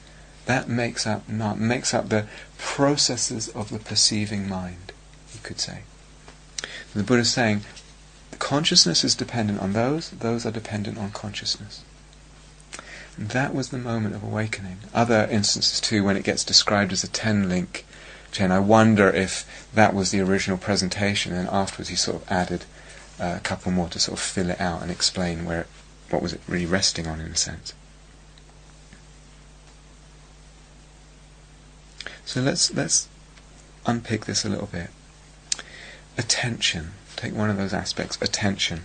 That makes up not makes up the processes of the perceiving mind, you could say. The Buddha is saying consciousness is dependent on those, those are dependent on consciousness. That was the moment of awakening. Other instances too, when it gets described as a ten link chain, I wonder if that was the original presentation, and afterwards he sort of added uh, a couple more to sort of fill it out and explain where, what was it really resting on in a sense. So let's let's unpick this a little bit. Attention. Take one of those aspects. Attention.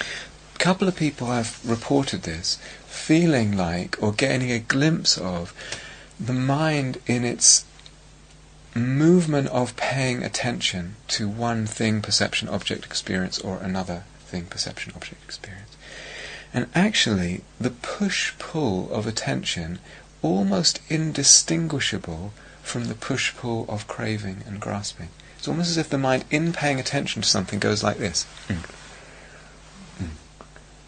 A couple of people have reported this, feeling like or getting a glimpse of the mind in its movement of paying attention to one thing, perception, object, experience, or another thing, perception, object, experience. And actually, the push pull of attention almost indistinguishable from the push pull of craving and grasping. It's almost as if the mind, in paying attention to something, goes like this. Mm.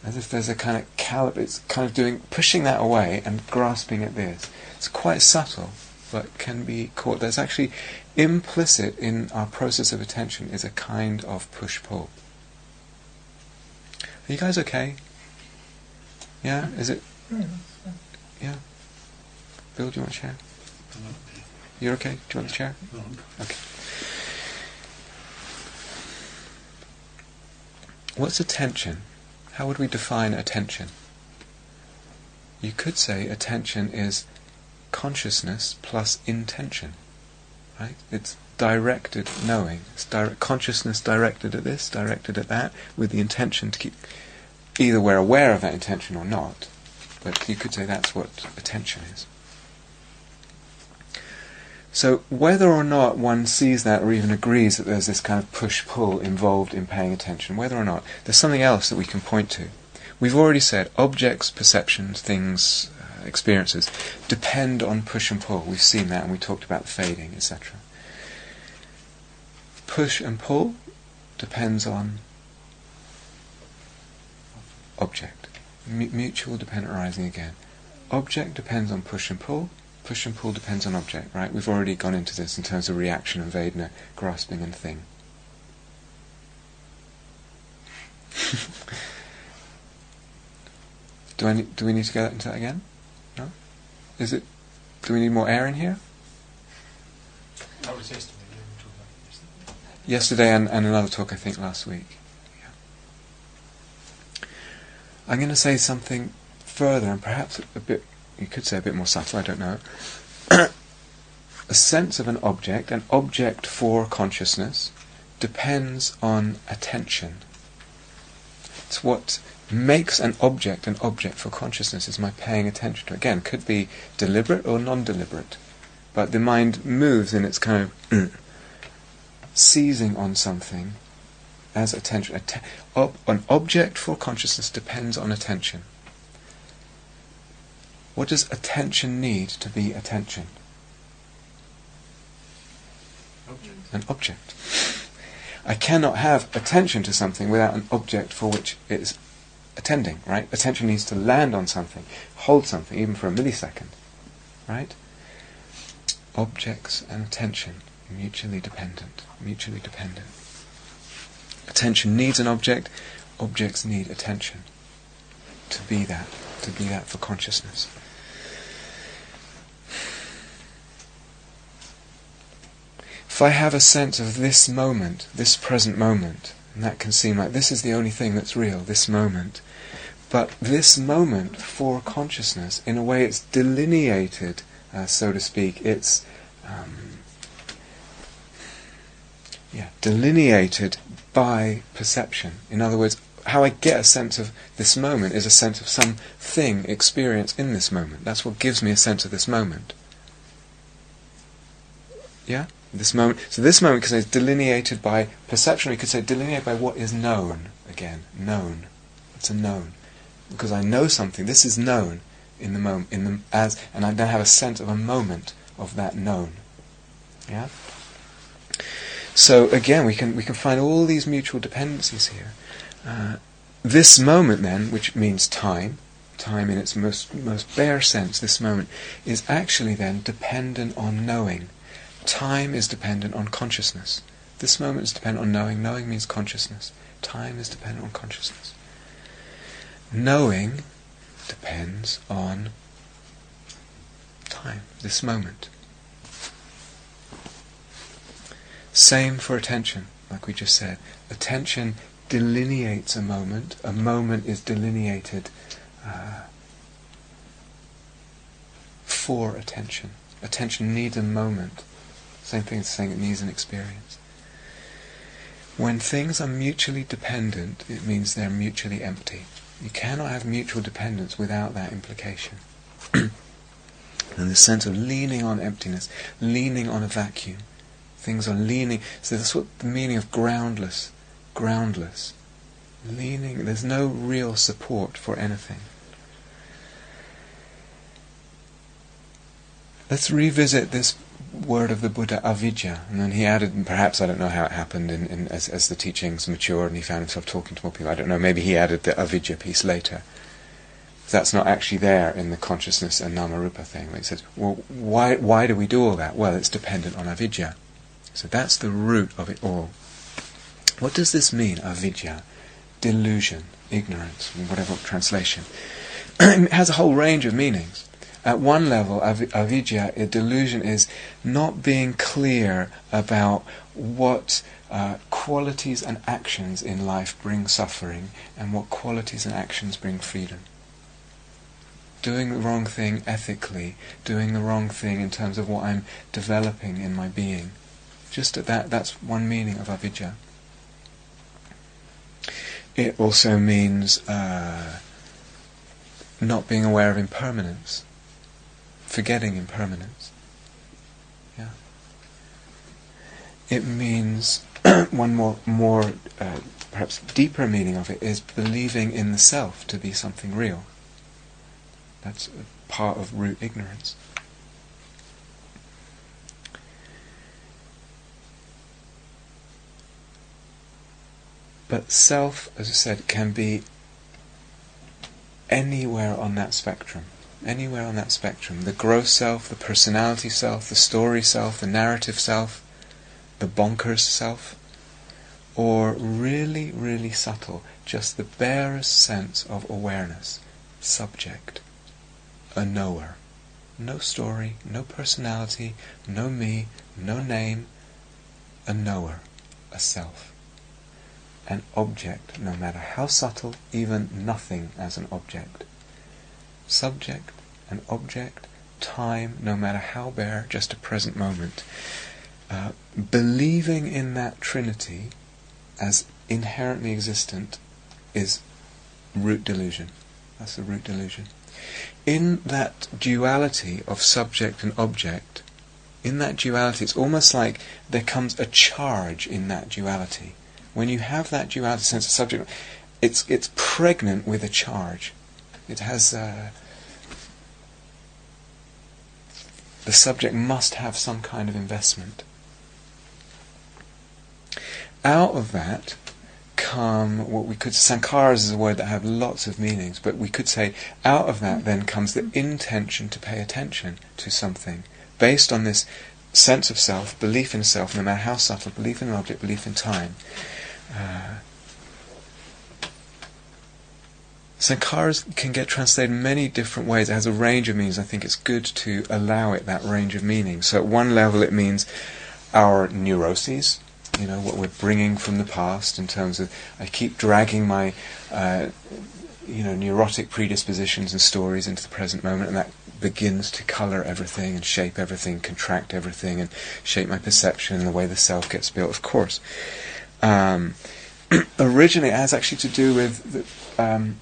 As if there's a kind of caliber, it's kind of doing, pushing that away and grasping at this. It's quite subtle, but can be caught. There's actually implicit in our process of attention is a kind of push pull. Are you guys okay? Yeah? Is it? Yeah. Bill, do you want a chair? You're okay? Do you want the chair? Okay. What's attention? How would we define attention? You could say attention is consciousness plus intention, right? It's directed knowing. It's direct consciousness directed at this, directed at that, with the intention to keep. Either we're aware of that intention or not, but you could say that's what attention is. So whether or not one sees that or even agrees that there's this kind of push-pull involved in paying attention, whether or not, there's something else that we can point to. We've already said objects, perceptions, things, uh, experiences depend on push and pull. We've seen that and we talked about fading, etc. Push and pull depends on object. M- mutual dependent arising again. Object depends on push and pull push and pull depends on object, right? We've already gone into this in terms of reaction and Vedana, grasping and thing. do I need, do we need to go into that again? No. Is it? Do we need more air in here? That was yesterday. yesterday. And, and another talk I think last week. Yeah. I'm going to say something further and perhaps a bit you could say a bit more subtle, I don't know. a sense of an object, an object for consciousness, depends on attention. It's what makes an object an object for consciousness is my paying attention to. Again, could be deliberate or non-deliberate, but the mind moves in its kind of seizing on something as attention. Atten- ob- an object for consciousness depends on attention. What does attention need to be attention? Object. An object. I cannot have attention to something without an object for which it is attending, right? Attention needs to land on something, hold something, even for a millisecond, right? Objects and attention mutually dependent, mutually dependent. Attention needs an object, objects need attention to be that, to be that for consciousness. If I have a sense of this moment, this present moment, and that can seem like this is the only thing that's real, this moment, But this moment for consciousness, in a way, it's delineated, uh, so to speak. It's um, yeah, delineated by perception. In other words, how I get a sense of this moment is a sense of some thing experience in this moment. That's what gives me a sense of this moment. Yeah? This moment. So this moment, because it's delineated by perception, we could say delineated by what is known. Again, known. It's a known. Because I know something. This is known in the moment, in the as, and I then have a sense of a moment of that known. Yeah. So again, we can we can find all these mutual dependencies here. Uh, this moment, then, which means time, time in its most most bare sense, this moment is actually then dependent on knowing. Time is dependent on consciousness. This moment is dependent on knowing. Knowing means consciousness. Time is dependent on consciousness. Knowing depends on time, this moment. Same for attention, like we just said. Attention delineates a moment. A moment is delineated uh, for attention. Attention needs a moment. Same thing as saying it needs an experience. When things are mutually dependent, it means they're mutually empty. You cannot have mutual dependence without that implication. and the sense of leaning on emptiness, leaning on a vacuum. Things are leaning. So that's what the meaning of groundless, groundless. Leaning, there's no real support for anything. Let's revisit this word of the Buddha, avidya. And then he added, and perhaps I don't know how it happened in, in, as, as the teachings matured and he found himself talking to more people. I don't know, maybe he added the avidya piece later. That's not actually there in the consciousness and namarupa thing. He says, well, why, why do we do all that? Well, it's dependent on avidya. So that's the root of it all. What does this mean, avidya? Delusion, ignorance, whatever translation. it has a whole range of meanings. At one level, avidya, a delusion, is not being clear about what uh, qualities and actions in life bring suffering and what qualities and actions bring freedom. Doing the wrong thing ethically, doing the wrong thing in terms of what I'm developing in my being. Just at that, that's one meaning of avidya. It also means uh, not being aware of impermanence forgetting impermanence. Yeah. It means one more, more uh, perhaps deeper meaning of it is believing in the self to be something real. That's part of root ignorance. But self, as I said, can be anywhere on that spectrum anywhere on that spectrum. The gross self, the personality self, the story self, the narrative self, the bonkers self, or really, really subtle, just the barest sense of awareness, subject, a knower. No story, no personality, no me, no name, a knower, a self. An object, no matter how subtle, even nothing as an object subject and object, time, no matter how bare, just a present moment. Uh, believing in that Trinity as inherently existent is root delusion. That's the root delusion. In that duality of subject and object, in that duality, it's almost like there comes a charge in that duality. When you have that duality sense of subject, it's it's pregnant with a charge. It has uh, the subject must have some kind of investment. Out of that come what we could sankharas is a word that have lots of meanings, but we could say out of that then comes the intention to pay attention to something based on this sense of self, belief in self, no matter how subtle, belief in an object, belief in time. Uh, Sankharas can get translated many different ways. It has a range of meanings. I think it's good to allow it that range of meanings. So at one level it means our neuroses, you know, what we're bringing from the past in terms of I keep dragging my uh, you know, neurotic predispositions and stories into the present moment, and that begins to color everything and shape everything, contract everything, and shape my perception and the way the self gets built. Of course, um, originally it has actually to do with the, um,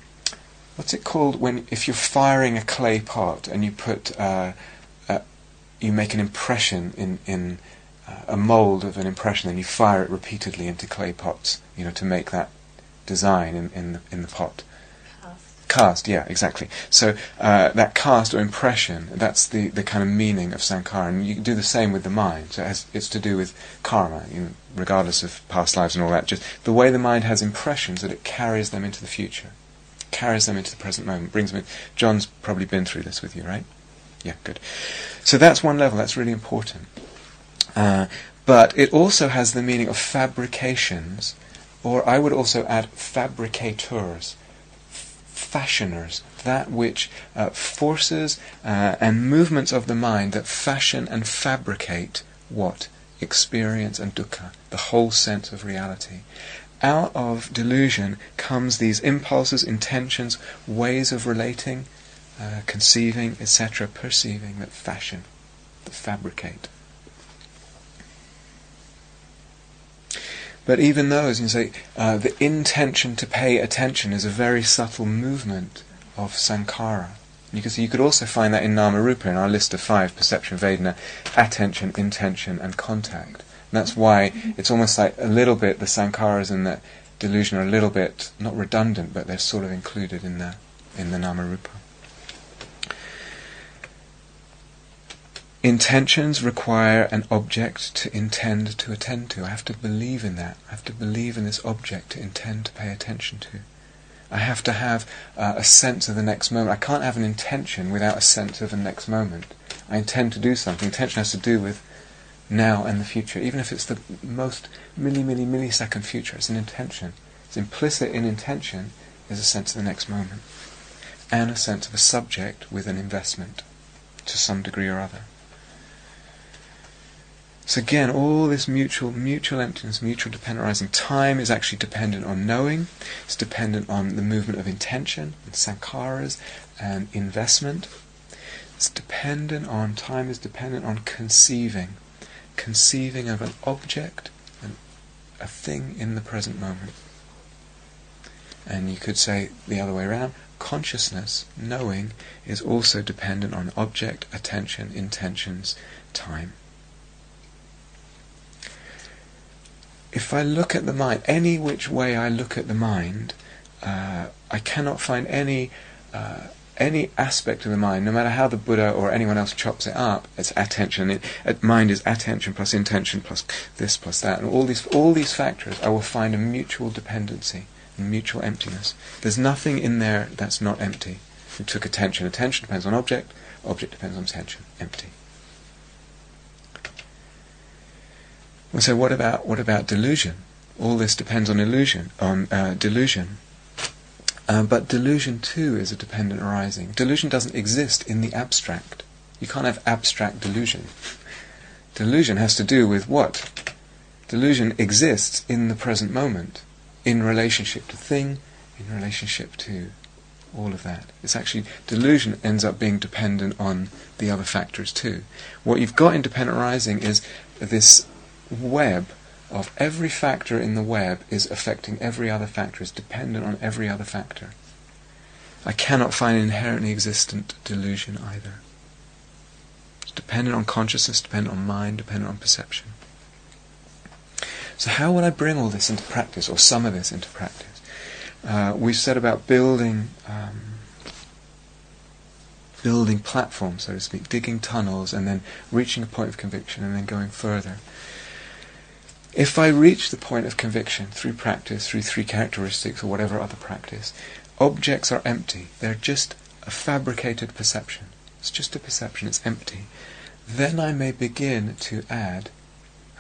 what's it called when if you're firing a clay pot and you put uh, uh, you make an impression in in uh, a mold of an impression, then you fire it repeatedly into clay pots, you know, to make that design in, in the in the pot. Cast, yeah, exactly. So uh, that cast or impression, that's the, the kind of meaning of sankhara. And you do the same with the mind. So it has, it's to do with karma, you know, regardless of past lives and all that. Just the way the mind has impressions that it carries them into the future, carries them into the present moment, brings them in. John's probably been through this with you, right? Yeah, good. So that's one level, that's really important. Uh, but it also has the meaning of fabrications, or I would also add fabricators fashioners, that which uh, forces uh, and movements of the mind that fashion and fabricate what? Experience and dukkha, the whole sense of reality. Out of delusion comes these impulses, intentions, ways of relating, uh, conceiving, etc., perceiving that fashion, that fabricate. But even those, you say, uh, the intention to pay attention is a very subtle movement of sankhara. You can see you could also find that in Namarupa in our list of five perception, Vedana, attention, intention, and contact. That's why it's almost like a little bit the sankharas and the delusion are a little bit not redundant, but they're sort of included in the in the Namarupa. Intentions require an object to intend to attend to. I have to believe in that. I have to believe in this object to intend to pay attention to. I have to have uh, a sense of the next moment. I can't have an intention without a sense of the next moment. I intend to do something. Intention has to do with now and the future. Even if it's the most milli, milli, millisecond future, it's an intention. It's implicit in intention is a sense of the next moment. And a sense of a subject with an investment to some degree or other. So again, all this mutual, mutual emptiness, mutual dependent arising. Time is actually dependent on knowing. It's dependent on the movement of intention and sankharas and investment. It's dependent on time is dependent on conceiving, conceiving of an object and a thing in the present moment. And you could say the other way around. Consciousness, knowing, is also dependent on object, attention, intentions, time. if I look at the mind, any which way I look at the mind, uh, I cannot find any uh, any aspect of the mind, no matter how the Buddha or anyone else chops it up. It's attention. It, it, mind is attention plus intention plus this plus that, and all these all these factors. I will find a mutual dependency and mutual emptiness. There's nothing in there that's not empty. We took attention. Attention depends on object. Object depends on attention. Empty. Well, so what about what about delusion? All this depends on illusion, on uh, delusion. Uh, but delusion too is a dependent arising. Delusion doesn't exist in the abstract. You can't have abstract delusion. Delusion has to do with what? Delusion exists in the present moment, in relationship to thing, in relationship to all of that. It's actually delusion ends up being dependent on the other factors too. What you've got in dependent arising is this web of every factor in the web is affecting every other factor, is dependent on every other factor. I cannot find an inherently existent delusion either. It's dependent on consciousness, dependent on mind, dependent on perception. So, how would I bring all this into practice, or some of this into practice? Uh, we've said about building, um, building platforms, so to speak, digging tunnels, and then reaching a point of conviction, and then going further. If I reach the point of conviction through practice, through three characteristics or whatever other practice, objects are empty. They're just a fabricated perception. It's just a perception, it's empty. Then I may begin to add,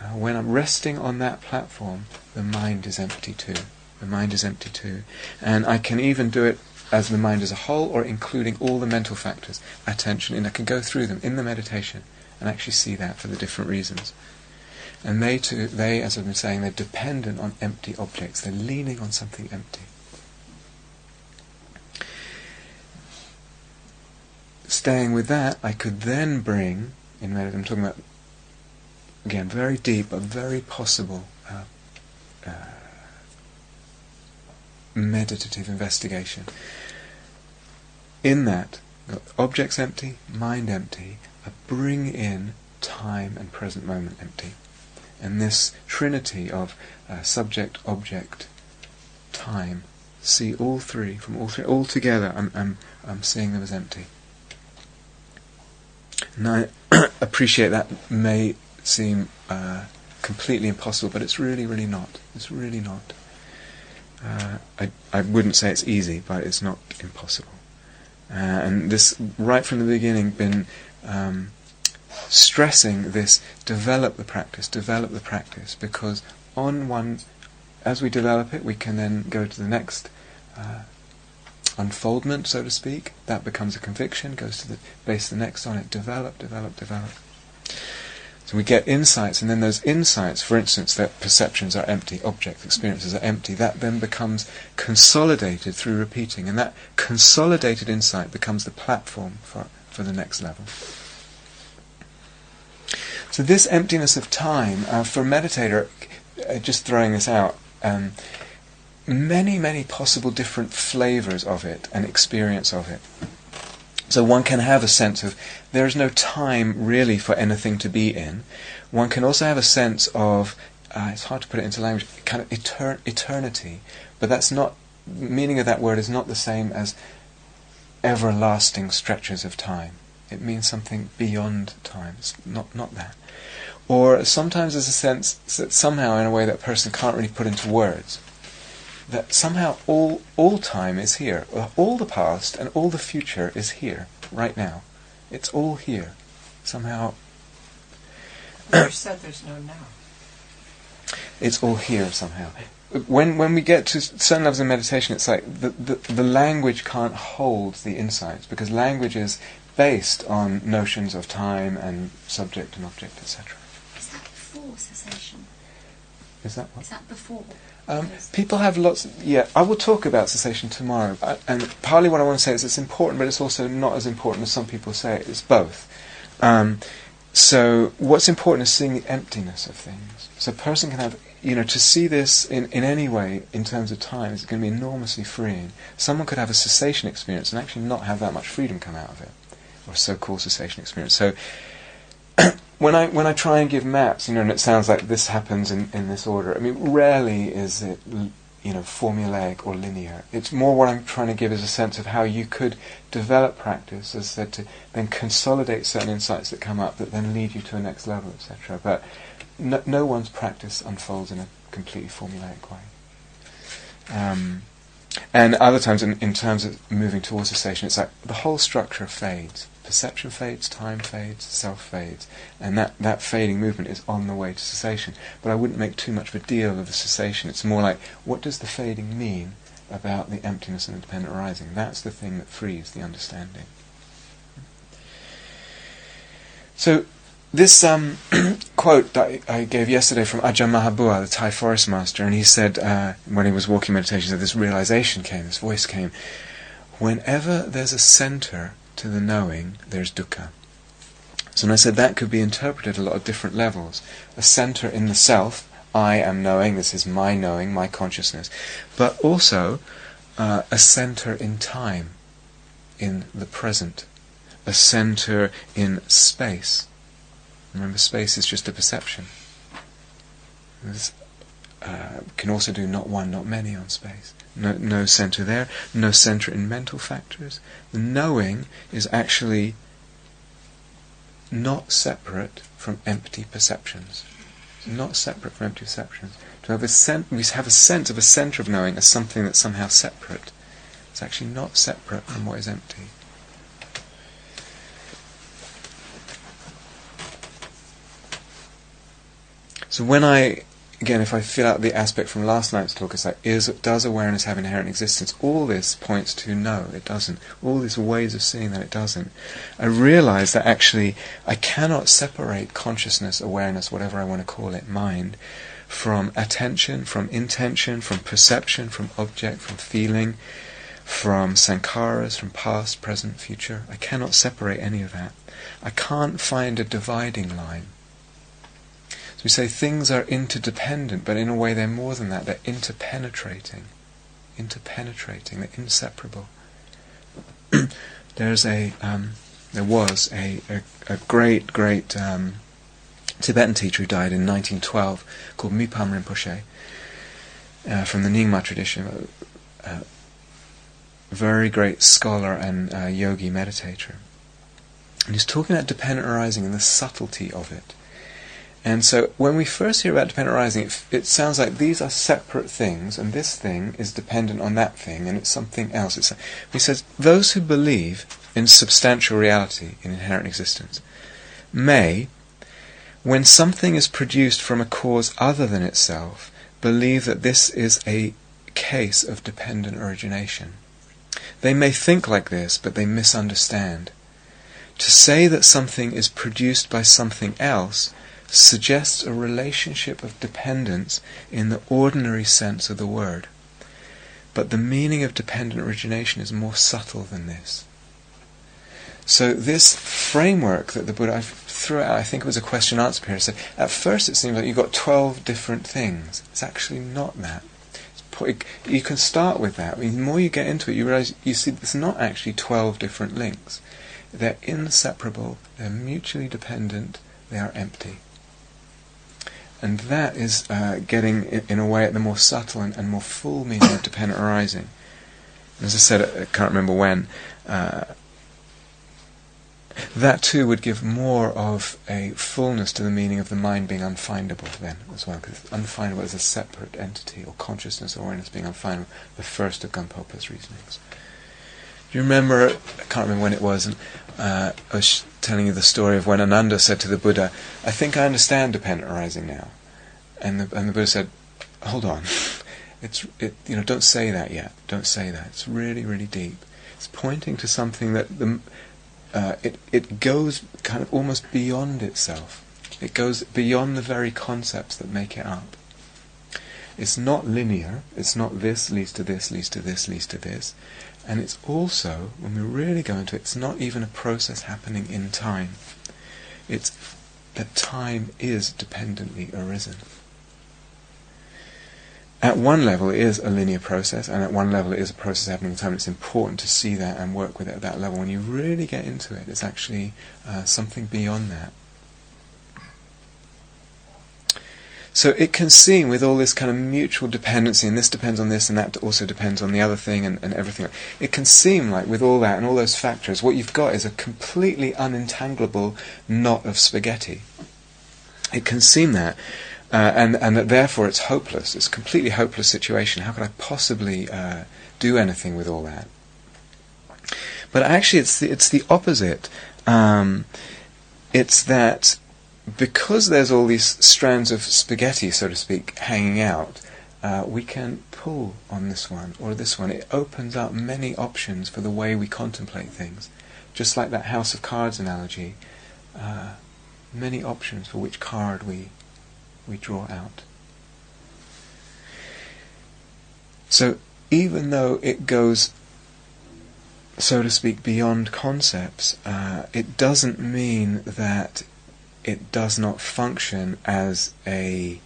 uh, when I'm resting on that platform, the mind is empty too. The mind is empty too. And I can even do it as the mind as a whole or including all the mental factors, attention, and I can go through them in the meditation and actually see that for the different reasons. And they too, they, as I've been saying, they're dependent on empty objects. They're leaning on something empty. staying with that, I could then bring, in I'm talking about, again, very deep but very possible uh, uh, meditative investigation. In that, objects empty, mind empty, I bring in time and present moment empty. And this trinity of uh, subject, object, time, see all three from all three all together. I'm I'm I'm seeing them as empty. And I appreciate that may seem uh, completely impossible, but it's really, really not. It's really not. Uh, I I wouldn't say it's easy, but it's not impossible. Uh, and this, right from the beginning, been um, stressing this: develop the practice, develop the practice, because on one, as we develop it, we can then go to the next uh, unfoldment, so to speak. That becomes a conviction, goes to the base the next on it, develop, develop, develop. So we get insights, and then those insights, for instance, that perceptions are empty, objects, experiences are empty, that then becomes consolidated through repeating, and that consolidated insight becomes the platform for, for the next level. So this emptiness of time, uh, for a meditator, uh, just throwing this out, um, many, many possible different flavors of it and experience of it. So one can have a sense of there is no time really for anything to be in. One can also have a sense of uh, it's hard to put it into language, kind of etern- eternity, but that's not meaning of that word is not the same as everlasting stretches of time. It means something beyond time. It's not not that. Or sometimes there's a sense that somehow, in a way, that person can't really put into words that somehow all all time is here. All the past and all the future is here, right now. It's all here. Somehow You said there's no now. it's all here somehow. When when we get to certain levels of meditation, it's like the, the, the language can't hold the insights because language is based on notions of time and subject and object, etc. Is that before cessation? Is that what? Is that before? Um, people have lots. yeah, I will talk about cessation tomorrow, I, and partly what I want to say is it's important, but it's also not as important as some people say. It's both. Um, so what's important is seeing the emptiness of things. So a person can have, you know, to see this in, in any way in terms of time is going to be enormously freeing. Someone could have a cessation experience and actually not have that much freedom come out of it, or a so-called cessation experience. So when I when I try and give maps, you know, and it sounds like this happens in, in this order. I mean, rarely is it you know formulaic or linear. It's more what I'm trying to give is a sense of how you could develop practice, as I said, to then consolidate certain insights that come up that then lead you to a next level, etc. But no, no one's practice unfolds in a completely formulaic way. Um, and other times, in, in terms of moving towards cessation, it's like the whole structure fades perception fades, time fades, self fades, and that, that fading movement is on the way to cessation. But I wouldn't make too much of a deal of the cessation. It's more like, what does the fading mean about the emptiness and independent arising? That's the thing that frees the understanding. So, this um, quote that I gave yesterday from Ajahn Maha Bua, the Thai forest master, and he said uh, when he was walking meditation, that this realization came, this voice came. Whenever there's a center to the knowing, there's dukkha. So, and I said that could be interpreted a lot of different levels. A center in the self, I am knowing, this is my knowing, my consciousness. But also uh, a center in time, in the present. A center in space. Remember, space is just a perception. This uh, can also do not one, not many on space. No, no center there, no center in mental factors. The knowing is actually not separate from empty perceptions. It's not separate from empty perceptions. To have a sen- we have a sense of a center of knowing as something that's somehow separate. It's actually not separate from what is empty. So when I again, if I fill out the aspect from last night's talk, it's like, is, does awareness have inherent existence? All this points to no, it doesn't. All these ways of seeing that it doesn't. I realize that actually I cannot separate consciousness, awareness, whatever I want to call it, mind, from attention, from intention, from perception, from object, from feeling. from sankharas, from past, present, future. I cannot separate any of that. I can't find a dividing line. We say things are interdependent, but in a way they're more than that. They're interpenetrating. Interpenetrating. They're inseparable. There's a, um, there was a, a, a great, great um, Tibetan teacher who died in 1912 called Mipam Rinpoche uh, from the Nyingma tradition. Uh, very great scholar and uh, yogi meditator. And he's talking about dependent arising and the subtlety of it. And so when we first hear about dependent arising, it, it, sounds like these are separate things, and this thing is dependent on that thing, and it's something else. It's, he says, those who believe in substantial reality, in inherent existence, may, when something is produced from a cause other than itself, believe that this is a case of dependent origination. They may think like this, but they misunderstand. To say that something is produced by something else suggests a relationship of dependence in the ordinary sense of the word. But the meaning of dependent origination is more subtle than this. So this framework that the Buddha threw out, I think it was a question answer period, said at first it seems like you've got 12 different things. It's actually not that you can start with that. I the more you get into it, you realize you see there's not actually 12 different links. They're inseparable, they're mutually dependent, they are empty. And that is uh, getting, in, a way, at the more subtle and, and more full meaning of dependent arising. As I said, I can't remember when, uh, that too would give more of a fullness to the meaning of the mind being unfindable then as well, because unfindable as a separate entity, or consciousness or awareness being unfindable, the first of Gampopa's reasonings. Do you remember, I can't remember when it was, and uh, I was telling you the story of when Ananda said to the Buddha, I think I understand dependent arising now. And the, and the Buddha said, hold on, it's, it, you know, don't say that yet, don't say that, it's really, really deep. It's pointing to something that the uh, it, it goes kind of almost beyond itself. It goes beyond the very concepts that make it up. It's not linear. It's not this leads to this, leads to this, leads to this. And it's also, when we really go into it, it's not even a process happening in time. It's that time is dependently arisen at one level it is a linear process, and at one level it is a process happening in time. It's important to see that and work with it at that level. When you really get into it, it's actually uh, something beyond that. So it can seem with all this kind of mutual dependency, and this depends on this, and that also depends on the other thing, and, and everything. It can seem like with all that and all those factors, what you've got is a completely unentangleable knot of spaghetti. It can seem that. Uh, and, and that therefore it's hopeless. It's a completely hopeless situation. How could I possibly uh, do anything with all that? But actually, it's the, it's the opposite. Um, it's that because there's all these strands of spaghetti, so to speak, hanging out, uh, we can pull on this one or this one. It opens up many options for the way we contemplate things. Just like that house of cards analogy, uh, many options for which card we we draw out. So even though it goes, so to speak, beyond concepts, uh, it doesn't mean that it does not function as a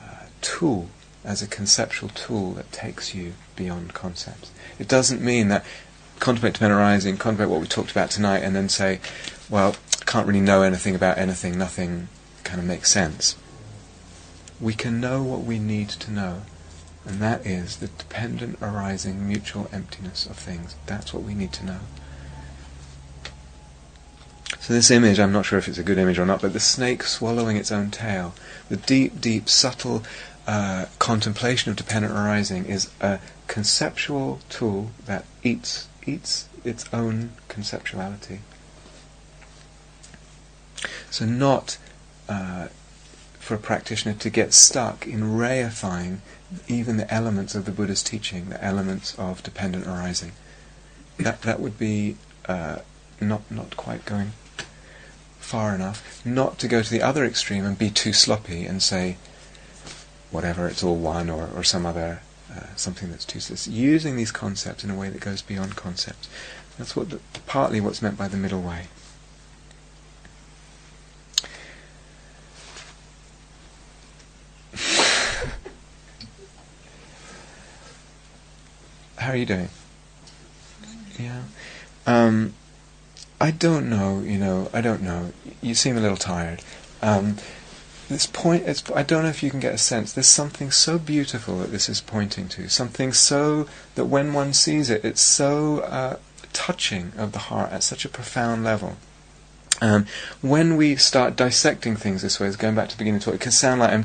uh, tool, as a conceptual tool that takes you beyond concepts. It doesn't mean that contemplate arising, contemplate what we talked about tonight, and then say, well, can't really know anything about anything, nothing kind of makes sense we can know what we need to know, and that is the dependent arising mutual emptiness of things. That's what we need to know. So this image, I'm not sure if it's a good image or not, but the snake swallowing its own tail, the deep, deep, subtle uh, contemplation of dependent arising is a conceptual tool that eats eats its own conceptuality. So not uh, for a practitioner to get stuck in reifying even the elements of the Buddha's teaching, the elements of dependent arising. That that would be uh, not not quite going far enough. Not to go to the other extreme and be too sloppy and say whatever it's all one or, or some other uh, something that's too. It's using these concepts in a way that goes beyond concepts. That's what the, partly what's meant by the middle way. How are you doing? Yeah. Um, I don't know. You know, I don't know. You seem a little tired. Um, this point, it's, I don't know if you can get a sense. There's something so beautiful that this is pointing to. Something so that when one sees it, it's so uh, touching of the heart at such a profound level. Um, when we start dissecting things this way, going back to the beginning of the talk, it can sound like I'm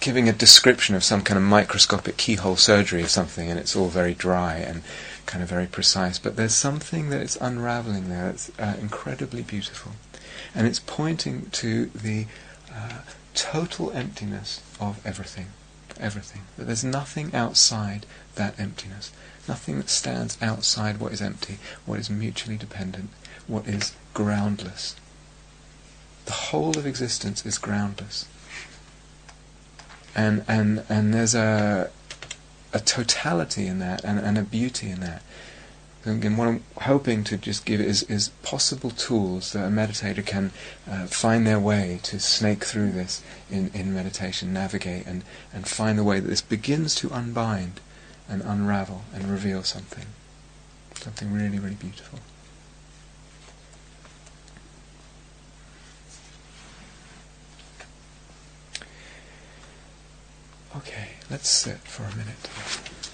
giving a description of some kind of microscopic keyhole surgery of something, and it's all very dry and kind of very precise. But there's something that is unraveling there that's uh, incredibly beautiful, and it's pointing to the uh, total emptiness of everything, everything. That there's nothing outside that emptiness, nothing that stands outside what is empty, what is mutually dependent, what is groundless. The whole of existence is groundless and and and there's a a totality in that and, and a beauty in that. And what I'm hoping to just give is is possible tools that a meditator can uh, find their way to snake through this in, in meditation, navigate and, and find the way that this begins to unbind and unravel and reveal something. Something really, really beautiful. Okay, let's sit for a minute.